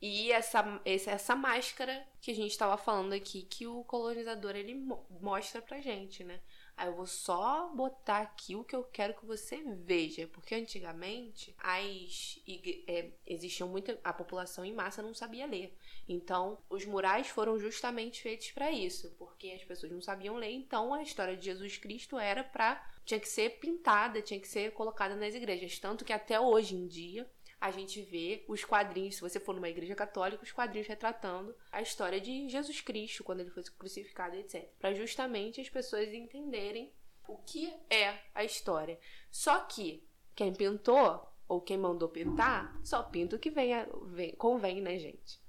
E essa, essa, máscara que a gente tava falando aqui, que o colonizador ele mo- mostra pra gente, né? Aí eu vou só botar aqui o que eu quero que você veja. Porque antigamente as é, existiam muita. A população em massa não sabia ler. Então, os murais foram justamente feitos para isso, porque as pessoas não sabiam ler, então a história de Jesus Cristo era para tinha que ser pintada, tinha que ser colocada nas igrejas, tanto que até hoje em dia a gente vê os quadrinhos, se você for numa igreja católica, os quadrinhos retratando a história de Jesus Cristo quando ele foi crucificado, etc, para justamente as pessoas entenderem o que é a história. Só que quem pintou ou quem mandou pintar, só pinta o que vem, vem- convém, né, gente?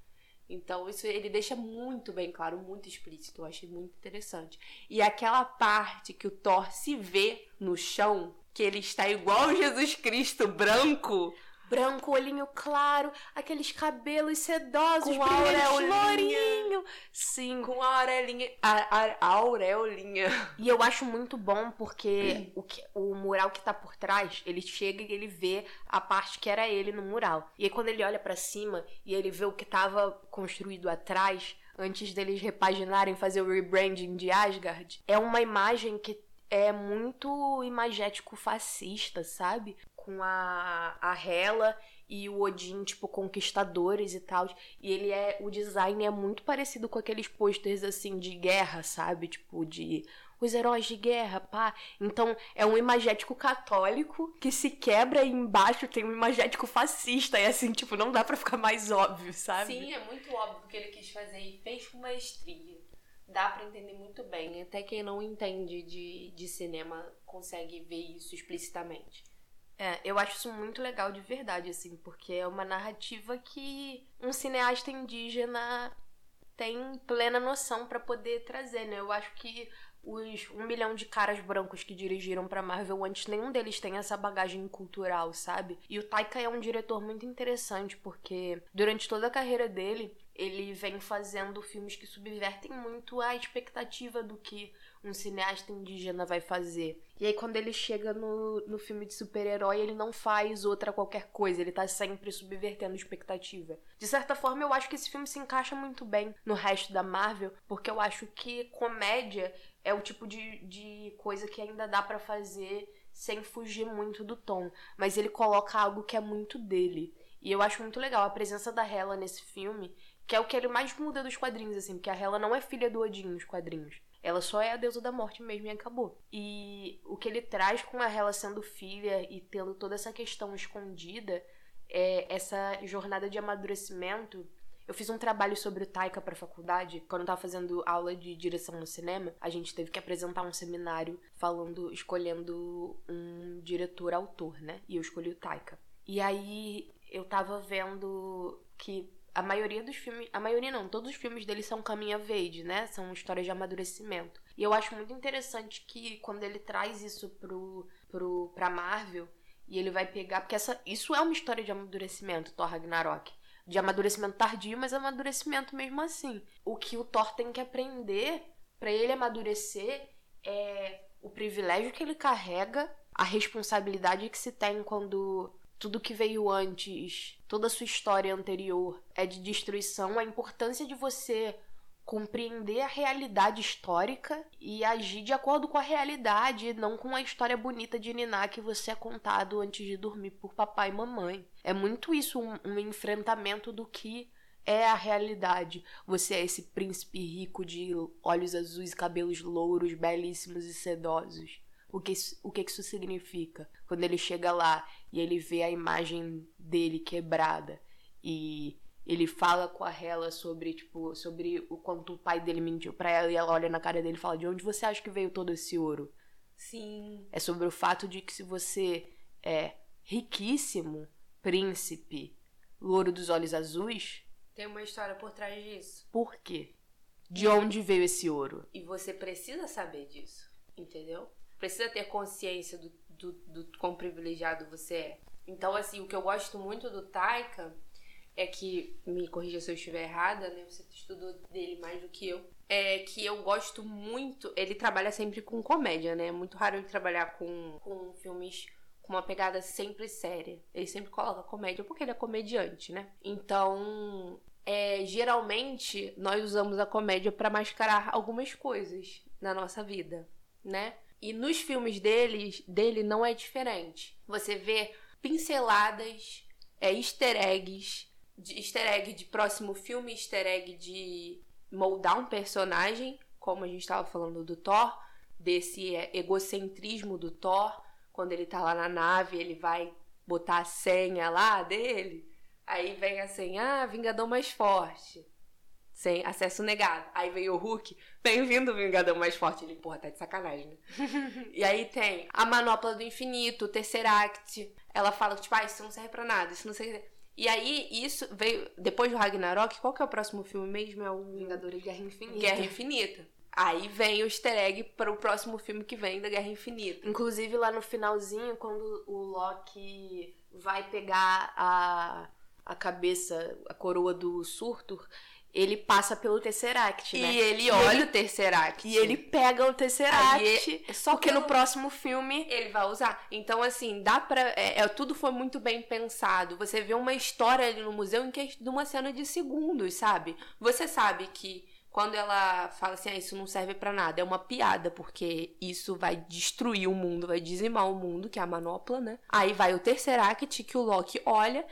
Então, isso ele deixa muito bem claro, muito explícito. Eu achei muito interessante. E aquela parte que o Thor se vê no chão, que ele está igual Jesus Cristo, branco, branco, olhinho claro, aqueles cabelos sedosos, Com a brilhantes, aureolinha. lourinho. Sim, com a aurelinha. A, a, a aureolinha. E eu acho muito bom porque o, que, o mural que tá por trás, ele chega e ele vê a parte que era ele no mural. E aí quando ele olha pra cima e ele vê o que tava construído atrás, antes deles repaginarem, fazer o rebranding de Asgard, é uma imagem que é muito imagético fascista, sabe? Com a, a Hela e o Odin, tipo, conquistadores e tal. E ele é. O design é muito parecido com aqueles posters assim de guerra, sabe? Tipo, de os heróis de guerra, pá. Então é um imagético católico que se quebra e embaixo tem um imagético fascista. E assim, tipo, não dá pra ficar mais óbvio, sabe? Sim, é muito óbvio que ele quis fazer e fez com maestria. Dá pra entender muito bem. Até quem não entende de, de cinema consegue ver isso explicitamente. É, eu acho isso muito legal de verdade, assim, porque é uma narrativa que um cineasta indígena tem plena noção pra poder trazer, né? Eu acho que os um milhão de caras brancos que dirigiram pra Marvel antes, nenhum deles tem essa bagagem cultural, sabe? E o Taika é um diretor muito interessante, porque durante toda a carreira dele, ele vem fazendo filmes que subvertem muito a expectativa do que um cineasta indígena vai fazer. E aí, quando ele chega no, no filme de super-herói, ele não faz outra qualquer coisa, ele tá sempre subvertendo expectativa. De certa forma, eu acho que esse filme se encaixa muito bem no resto da Marvel, porque eu acho que comédia é o tipo de, de coisa que ainda dá pra fazer sem fugir muito do tom. Mas ele coloca algo que é muito dele. E eu acho muito legal a presença da Hela nesse filme, que é o que ele mais muda dos quadrinhos, assim, porque a Hela não é filha do Odin nos quadrinhos. Ela só é a deusa da morte mesmo e acabou. E o que ele traz com a Hela sendo filha e tendo toda essa questão escondida é essa jornada de amadurecimento. Eu fiz um trabalho sobre o Taika pra faculdade. Quando eu tava fazendo aula de direção no cinema, a gente teve que apresentar um seminário falando, escolhendo um diretor-autor, né? E eu escolhi o Taika. E aí eu tava vendo que a maioria dos filmes. A maioria não, todos os filmes dele são of age, né? São histórias de amadurecimento. E eu acho muito interessante que quando ele traz isso pro, pro, pra Marvel, e ele vai pegar. Porque essa, isso é uma história de amadurecimento, Thor Ragnarok. De amadurecimento tardio, mas amadurecimento mesmo assim. O que o Thor tem que aprender pra ele amadurecer é o privilégio que ele carrega, a responsabilidade que se tem quando tudo que veio antes, toda a sua história anterior é de destruição, a importância de você compreender a realidade histórica e agir de acordo com a realidade, não com a história bonita de Niná que você é contado antes de dormir por papai e mamãe. É muito isso um, um enfrentamento do que é a realidade. Você é esse príncipe rico de olhos azuis, cabelos louros, belíssimos e sedosos. O que, isso- o que isso significa? Quando ele chega lá e ele vê a imagem dele quebrada e ele fala com a Hela sobre, tipo, sobre o quanto o pai dele mentiu pra ela e ela olha na cara dele e fala: De onde você acha que veio todo esse ouro? Sim. É sobre o fato de que se você é riquíssimo, príncipe, louro dos olhos azuis, Tem uma história por trás disso. por quê? De onde veio esse ouro? E você precisa saber disso, entendeu? Precisa ter consciência do, do, do quão privilegiado você é. Então, assim, o que eu gosto muito do Taika é que, me corrija se eu estiver errada, né? Você estudou dele mais do que eu. É que eu gosto muito. Ele trabalha sempre com comédia, né? É muito raro ele trabalhar com, com filmes com uma pegada sempre séria. Ele sempre coloca comédia porque ele é comediante, né? Então, é, geralmente nós usamos a comédia pra mascarar algumas coisas na nossa vida, né? E nos filmes deles, dele não é diferente. Você vê pinceladas, é, easter eggs, de, easter egg de próximo filme, easter egg de moldar um personagem, como a gente estava falando do Thor, desse é, egocentrismo do Thor, quando ele tá lá na nave, ele vai botar a senha lá dele, aí vem a senha, ah, Vingador mais forte. Sem acesso negado. Aí veio o Hulk, bem-vindo, Vingador mais forte. Ele, porra, tá de sacanagem, né? e aí tem a manopla do infinito, o Tesseract. Ela fala, tipo, ah, isso não serve pra nada, isso não serve. E aí, isso veio. Depois do Ragnarok, qual que é o próximo filme mesmo? É o Vingadores Guerra Infinita. Guerra Infinita. Aí vem o easter egg para o próximo filme que vem da Guerra Infinita. Inclusive lá no finalzinho, quando o Loki vai pegar a, a cabeça, a coroa do Surtur, ele passa pelo Tesseract, né? E ele olha o Tesseract. E ele pega o Tesseract, Aí, só porque que no próximo filme... ele vai usar. Então, assim, dá pra. É, é, tudo foi muito bem pensado. Você vê uma história ali no museu em que de uma cena de segundos, sabe? Você sabe que quando ela fala assim, ah, isso não serve pra nada, é uma piada, porque isso vai destruir o mundo, vai dizimar o mundo, que é a manopla, né? Aí vai o Tesseract, que o Loki olha,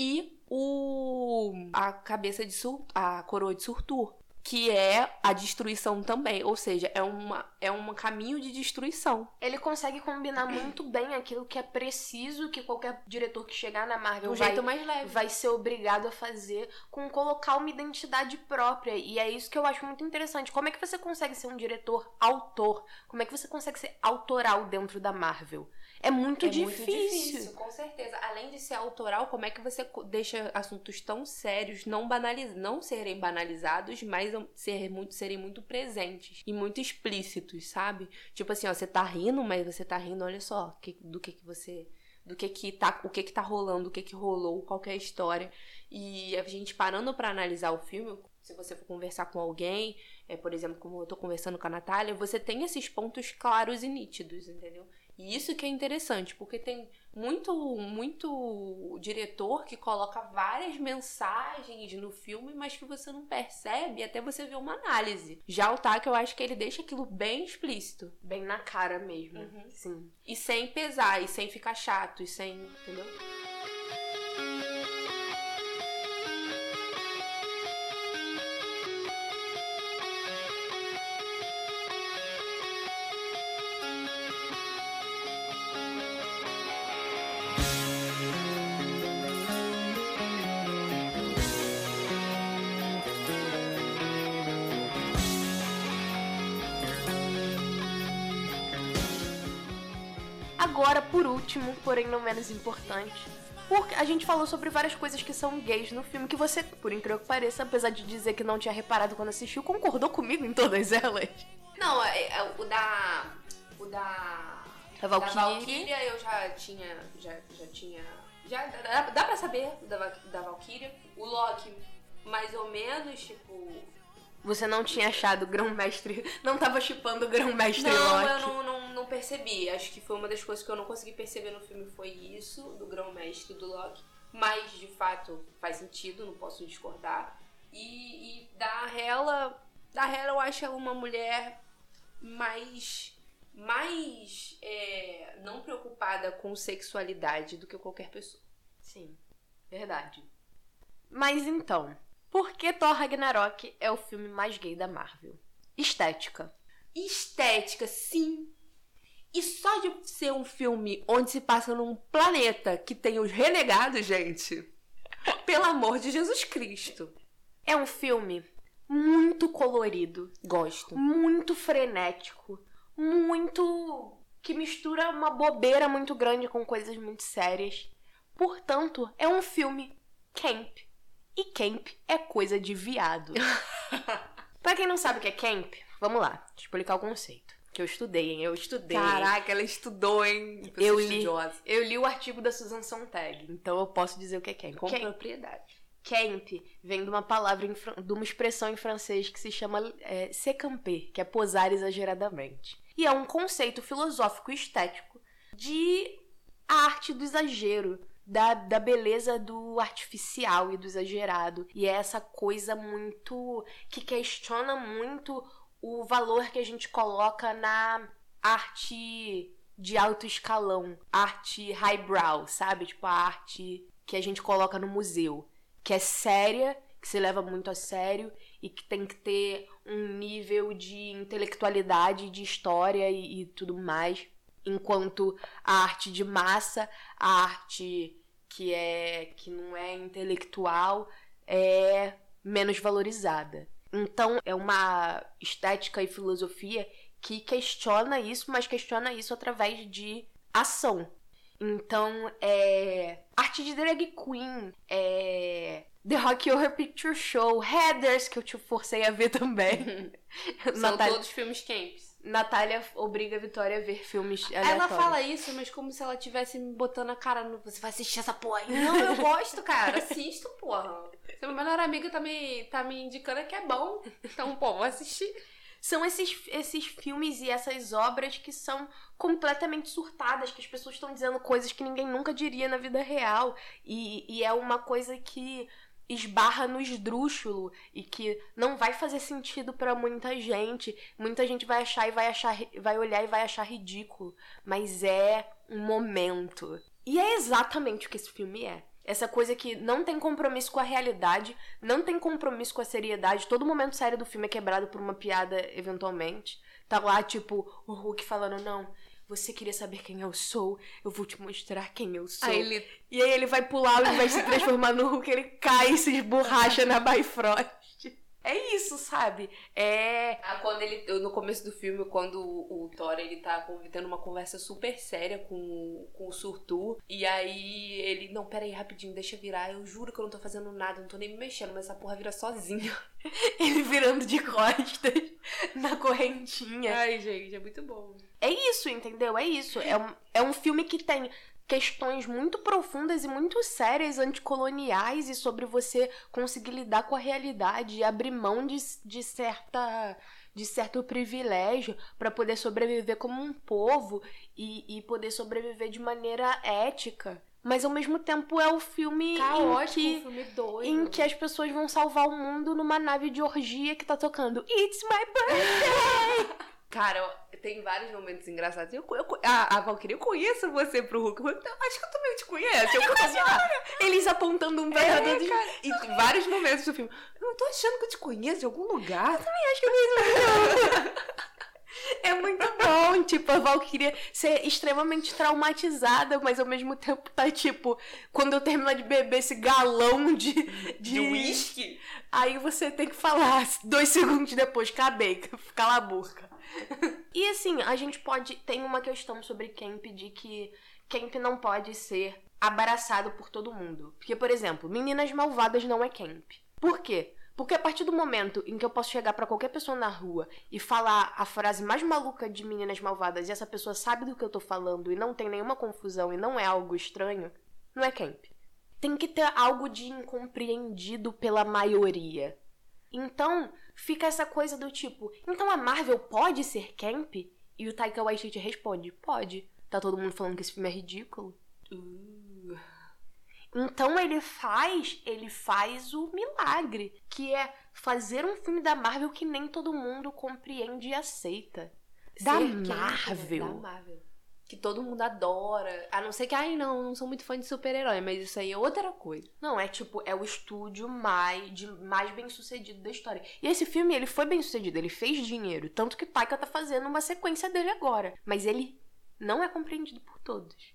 e o a cabeça de Sur, a coroa de Surtur, que é a destruição também, ou seja, é uma é um caminho de destruição. Ele consegue combinar muito bem aquilo que é preciso que qualquer diretor que chegar na Marvel um vai, jeito mais leve. vai ser obrigado a fazer com colocar uma identidade própria. E é isso que eu acho muito interessante. Como é que você consegue ser um diretor autor? Como é que você consegue ser autoral dentro da Marvel? É muito, é difícil. muito difícil, com certeza. Além de ser autoral, como é que você deixa assuntos tão sérios não banaliz... não serem banalizados, mas ser muito... serem muito presentes e muito explícitos, sabe? Tipo assim, ó, você tá rindo, mas você tá rindo, olha só, que- do que que você do que que tá, o que que tá rolando, o que que rolou, qual que é a história. E a gente parando pra analisar o filme, se você for conversar com alguém, é, por exemplo, como eu tô conversando com a Natália, você tem esses pontos claros e nítidos, entendeu? E isso que é interessante, porque tem muito, muito diretor que coloca várias mensagens no filme, mas que você não percebe até você ver uma análise. Já o Taka, eu acho que ele deixa aquilo bem explícito. Bem na cara mesmo. Uhum. Sim. E sem pesar, e sem ficar chato, e sem. Entendeu? Agora, por último, porém não menos importante, porque a gente falou sobre várias coisas que são gays no filme, que você, por incrível que pareça, apesar de dizer que não tinha reparado quando assistiu, concordou comigo em todas elas. Não, é, é, o da. O da. A Valkyrie. Da Valkyria eu já tinha. Já, já tinha. Já dá, dá pra saber da, da Valkyria. O Loki, mais ou menos, tipo. Você não tinha achado o grão-mestre, não tava chipando o grão-mestre Não, Loki. eu não, não, não percebi. Acho que foi uma das coisas que eu não consegui perceber no filme foi isso, do grão-mestre do Loki. Mas, de fato, faz sentido, não posso discordar. E, e da Hela, da Hela eu acho ela uma mulher mais mais é, não preocupada com sexualidade do que qualquer pessoa. Sim, verdade. Mas então, por que Thor Ragnarok é o filme mais gay da Marvel? Estética. Estética, sim. E só de ser um filme onde se passa num planeta que tem os renegados, gente. Pelo amor de Jesus Cristo. É um filme muito colorido, Gosto. muito frenético, muito. que mistura uma bobeira muito grande com coisas muito sérias. Portanto, é um filme camp. E camp é coisa de viado. pra quem não sabe o que é camp, vamos lá, explicar o conceito. Eu estudei, hein? Eu estudei. Caraca, ela estudou, hein? Eu li. estudiosa. Eu li o artigo da Susan Sontag, então eu posso dizer o que é camp. Com Camp- propriedade. Camp vem de uma palavra, de uma expressão em francês que se chama é, se camper, que é posar exageradamente. E é um conceito filosófico e estético de arte do exagero, da, da beleza do artificial e do exagerado. E é essa coisa muito. que questiona muito o valor que a gente coloca na arte de alto escalão, arte highbrow, sabe? Tipo a arte que a gente coloca no museu, que é séria, que se leva muito a sério e que tem que ter um nível de intelectualidade, de história e, e tudo mais. Enquanto a arte de massa, a arte que é que não é intelectual é menos valorizada. Então é uma estética e filosofia que questiona isso, mas questiona isso através de ação. Então é arte de drag queen, é The Rock Horror Picture Show, Heathers que eu te forcei a ver também. São Natália, todos filmes camps. Natália obriga a Vitória a ver filmes Ela aleatórios. fala isso, mas como se ela tivesse me botando a cara no. Você vai assistir essa porra aí? Não, eu gosto, cara. Assisto, porra. Seu melhor amigo tá me, tá me indicando que é bom. Então, pô, vou assistir. São esses, esses filmes e essas obras que são completamente surtadas, que as pessoas estão dizendo coisas que ninguém nunca diria na vida real. E, e é uma coisa que esbarra no esdrúxulo e que não vai fazer sentido pra muita gente. Muita gente vai achar e vai achar vai olhar e vai achar ridículo, mas é um momento. E é exatamente o que esse filme é. Essa coisa que não tem compromisso com a realidade, não tem compromisso com a seriedade. Todo momento sério do filme é quebrado por uma piada, eventualmente. Tá lá, tipo, o Hulk falando, não, você queria saber quem eu sou, eu vou te mostrar quem eu sou. Aí ele. E aí ele vai pular, ao invés de se transformar no Hulk, ele cai e se esborracha na Bifrost. É isso, sabe? É. Ah, quando ele. No começo do filme, quando o, o Thor ele tá con- tendo uma conversa super séria com, com o Surtur. E aí ele. Não, pera aí, rapidinho, deixa eu virar. Eu juro que eu não tô fazendo nada, não tô nem me mexendo, mas essa porra vira sozinha. Ele virando de costas na correntinha. Ai, gente, é muito bom. É isso, entendeu? É isso. É um, é um filme que tem questões muito profundas e muito sérias anticoloniais e sobre você conseguir lidar com a realidade e abrir mão de, de certa de certo privilégio para poder sobreviver como um povo e, e poder sobreviver de maneira ética. Mas ao mesmo tempo é o filme em Caótico, que um filme doido. em que as pessoas vão salvar o mundo numa nave de orgia que tá tocando It's my birthday! Cara, tem vários momentos engraçados. Eu, eu, a, a Valkyrie, eu conheço você pro Hulk. Eu, acho que eu também te conheço. Eu conheço. Eles apontando um berro É, cara. E vários momentos do filme. Eu não tô achando que eu te conheço de algum lugar. É muito bom, tipo, a Valkyria ser extremamente traumatizada, mas ao mesmo tempo tá tipo, quando eu terminar de beber esse galão de de De uísque. aí você tem que falar dois segundos depois, acabei, cala a boca. E assim, a gente pode. Tem uma questão sobre camp de que camp não pode ser abraçado por todo mundo. Porque, por exemplo, Meninas Malvadas não é camp. Por quê? Porque a partir do momento em que eu posso chegar pra qualquer pessoa na rua e falar a frase mais maluca de Meninas Malvadas e essa pessoa sabe do que eu tô falando e não tem nenhuma confusão e não é algo estranho, não é camp. Tem que ter algo de incompreendido pela maioria. Então, fica essa coisa do tipo, então a Marvel pode ser camp? E o Taika Waititi responde, pode. Tá todo mundo falando que esse filme é ridículo? Uh. Então ele faz, ele faz o milagre, que é fazer um filme da Marvel que nem todo mundo compreende e aceita. Da né? Marvel. Da Marvel. Que todo mundo adora. A não ser que, ai, não, não sou muito fã de super-herói, mas isso aí é outra coisa. Não, é tipo, é o estúdio mais, de, mais bem sucedido da história. E esse filme, ele foi bem sucedido, ele fez dinheiro. Tanto que Taika tá fazendo uma sequência dele agora. Mas ele não é compreendido por todos.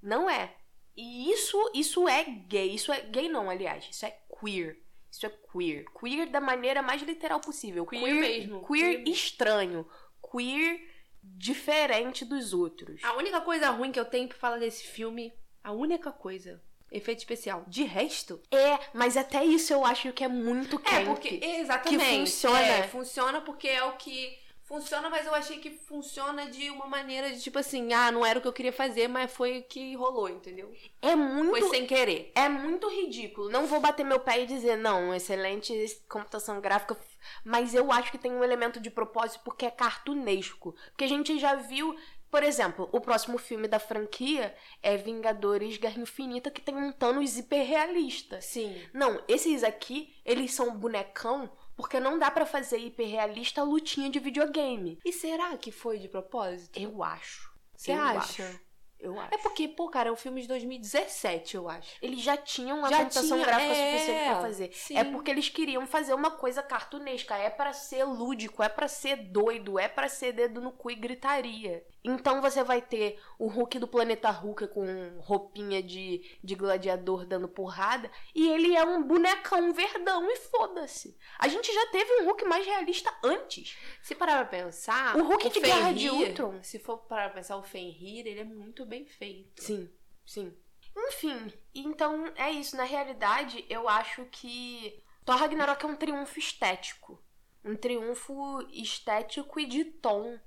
Não é. E isso, isso é gay. Isso é gay não, aliás. Isso é queer. Isso é queer. Queer da maneira mais literal possível. Queer mesmo, Queer, queer estranho. Queer diferente dos outros. A única coisa ruim que eu tenho pra falar desse filme, a única coisa, efeito especial. De resto, É, mas até isso eu acho que é muito É, camp. porque exatamente. que funciona. É, funciona porque é o que funciona, mas eu achei que funciona de uma maneira de tipo assim, ah, não era o que eu queria fazer, mas foi o que rolou, entendeu? É muito Foi sem querer. É muito ridículo. Não vou bater meu pé e dizer, não, excelente computação gráfica. Mas eu acho que tem um elemento de propósito porque é cartunesco. Porque a gente já viu. Por exemplo, o próximo filme da franquia é Vingadores Guerra Infinita, que tem um Thanos hiperrealista. Sim. Não, esses aqui, eles são bonecão porque não dá pra fazer hiperrealista a lutinha de videogame. E será que foi de propósito? Eu acho. Você eu acha? acho. Eu acho. É porque, pô, cara, é um filme de 2017, eu acho. Eles já tinham a Já computação tinha, gráfica é, suficiente pra fazer. sim. É porque eles queriam fazer uma coisa cartunesca. É pra ser lúdico, é pra ser doido, é pra ser dedo no cu e gritaria. Então você vai ter o Hulk do planeta Hulk com roupinha de, de gladiador dando porrada. E ele é um bonecão verdão e foda-se. A gente já teve um Hulk mais realista antes. Se parar pra pensar. O Hulk de Guerra de Fenrir, Ultron. Se for parar pra pensar, o Fenrir, ele é muito bem feito. Sim, sim. Enfim, então é isso. Na realidade, eu acho que Thor Ragnarok é um triunfo estético. Um triunfo estético e de tom.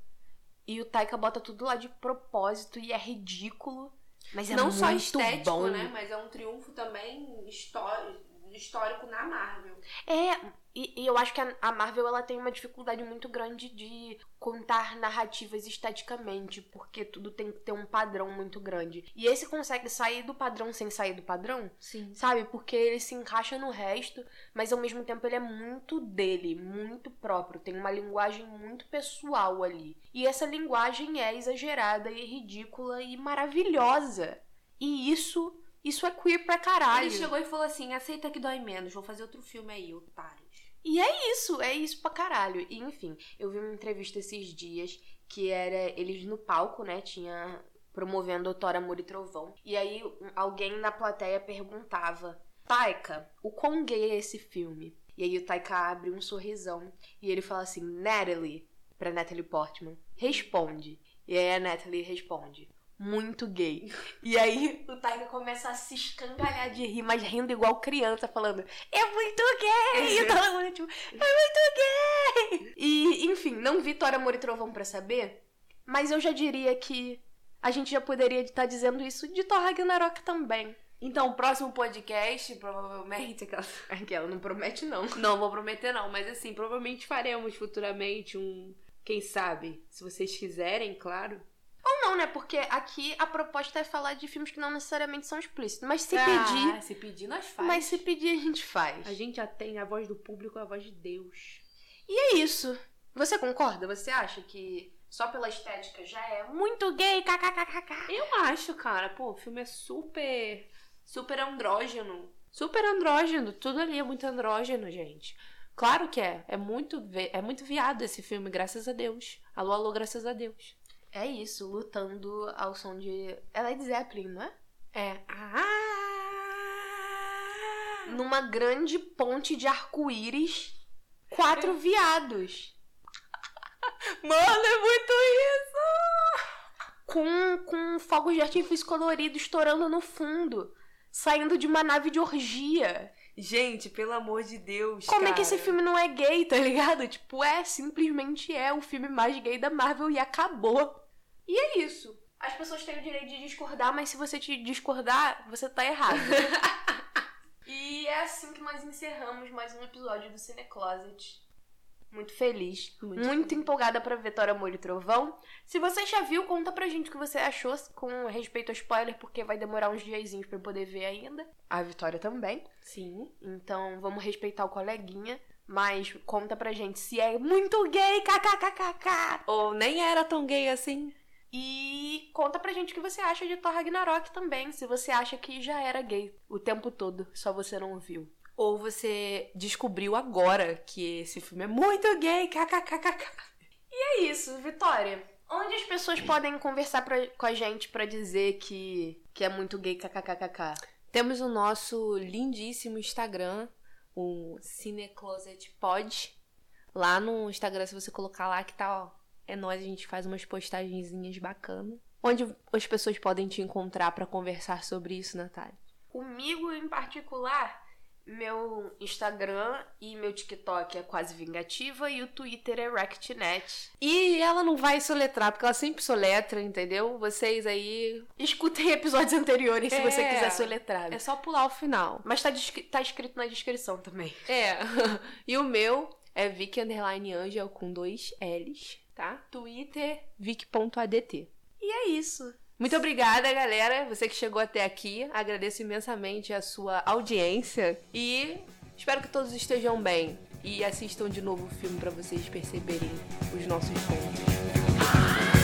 E o Taika bota tudo lá de propósito e é ridículo. Mas é não muito só estético, bom. né? Mas é um triunfo também histó- histórico na Marvel. É, e, e eu acho que a, a Marvel ela tem uma dificuldade muito grande de contar narrativas esteticamente, porque tudo tem que ter um padrão muito grande. E esse consegue sair do padrão sem sair do padrão, Sim. sabe? Porque ele se encaixa no resto, mas ao mesmo tempo ele é muito dele, muito próprio. Tem uma linguagem muito pessoal ali. E essa linguagem é exagerada e ridícula e maravilhosa. E isso, isso é queer pra caralho. Ele chegou e falou assim: aceita que dói menos, vou fazer outro filme aí, otários. E é isso, é isso pra caralho. E enfim, eu vi uma entrevista esses dias que era eles no palco, né? Tinha promovendo o Thor Amor e Trovão. E aí alguém na plateia perguntava: Taika, o quão gay é esse filme? E aí o Taika abre um sorrisão e ele fala assim: Natalie, pra Natalie Portman, responde. E aí a Natalie responde: muito gay. E aí o Taika começa a se escangalhar de rir, mas rindo igual criança, falando: É muito gay! E todo mundo, tipo, é muito gay! E, enfim, não vi Thor, Amor e Trovão pra saber, mas eu já diria que a gente já poderia estar dizendo isso de Thor Ragnarok também. Então, o próximo podcast, provavelmente. Aquela... Aquela não promete, não. Não vou prometer, não, mas assim, provavelmente faremos futuramente um. Quem sabe? Se vocês quiserem, claro. Ou não, né? Porque aqui a proposta é falar de filmes que não necessariamente são explícitos. Mas se Ah, pedir. Se pedir, nós faz. Mas se pedir, a gente faz. A gente já tem a voz do público, a voz de Deus. E é isso. Você concorda? Você acha que só pela estética já é muito gay, kkkk? Eu acho, cara. Pô, o filme é super. Super andrógeno. Super andrógeno. Tudo ali é muito andrógeno, gente. Claro que é. É muito, é muito viado esse filme, graças a Deus. Alô, alô, graças a Deus. É isso, lutando ao som de. É Led Zeppelin, não é? É. Ah! Numa grande ponte de arco-íris, quatro viados. Mano, é muito isso! Com, com fogos de artifício colorido estourando no fundo. Saindo de uma nave de orgia. Gente, pelo amor de Deus. Como é que esse cara. filme não é gay, tá ligado? Tipo, é, simplesmente é o filme mais gay da Marvel e acabou. E é isso. As pessoas têm o direito de discordar, mas se você te discordar, você tá errado. e é assim que nós encerramos mais um episódio do Cine Closet. Muito feliz, Muito muito, empolgada pra ver Thor, Amor e Trovão. Se você já viu, conta pra gente o que você achou com respeito ao spoiler, porque vai demorar uns diazinhos pra eu poder ver ainda. A Vitória também. Sim. Então vamos respeitar o coleguinha. Mas conta pra gente se é muito gay, kkkk. Ou nem era tão gay assim. E conta pra gente o que você acha de Thor Ragnarok também. Se você acha que já era gay o tempo todo, só você não viu. Ou você descobriu agora que esse filme é muito gay. kkkk. E é isso, Vitória. Onde as pessoas podem conversar pra- com a gente pra dizer que, que é muito gay kkkk? Temos o nosso lindíssimo Instagram, o Cinecloset Pod. Lá no Instagram, se você colocar lá que tá, ó, é nós, a gente faz umas postagenzinhas bacanas. Onde as pessoas podem te encontrar pra conversar sobre isso, Natália? Comigo em particular, meu Instagram e meu TikTok é quase vingativa e o Twitter é RectNet. E ela não vai soletrar, porque ela sempre soletra, entendeu? Vocês aí. Escutem episódios anteriores se você É. quiser soletrar. É só pular o final. Mas tá, tá escrito na descrição também. É. e o meu é Vicky Underline Angel com dois L's, tá? Twitter, vic.adt. E é isso. Muito obrigada, galera. Você que chegou até aqui. Agradeço imensamente a sua audiência. E espero que todos estejam bem. E assistam de novo o filme pra vocês perceberem os nossos pontos.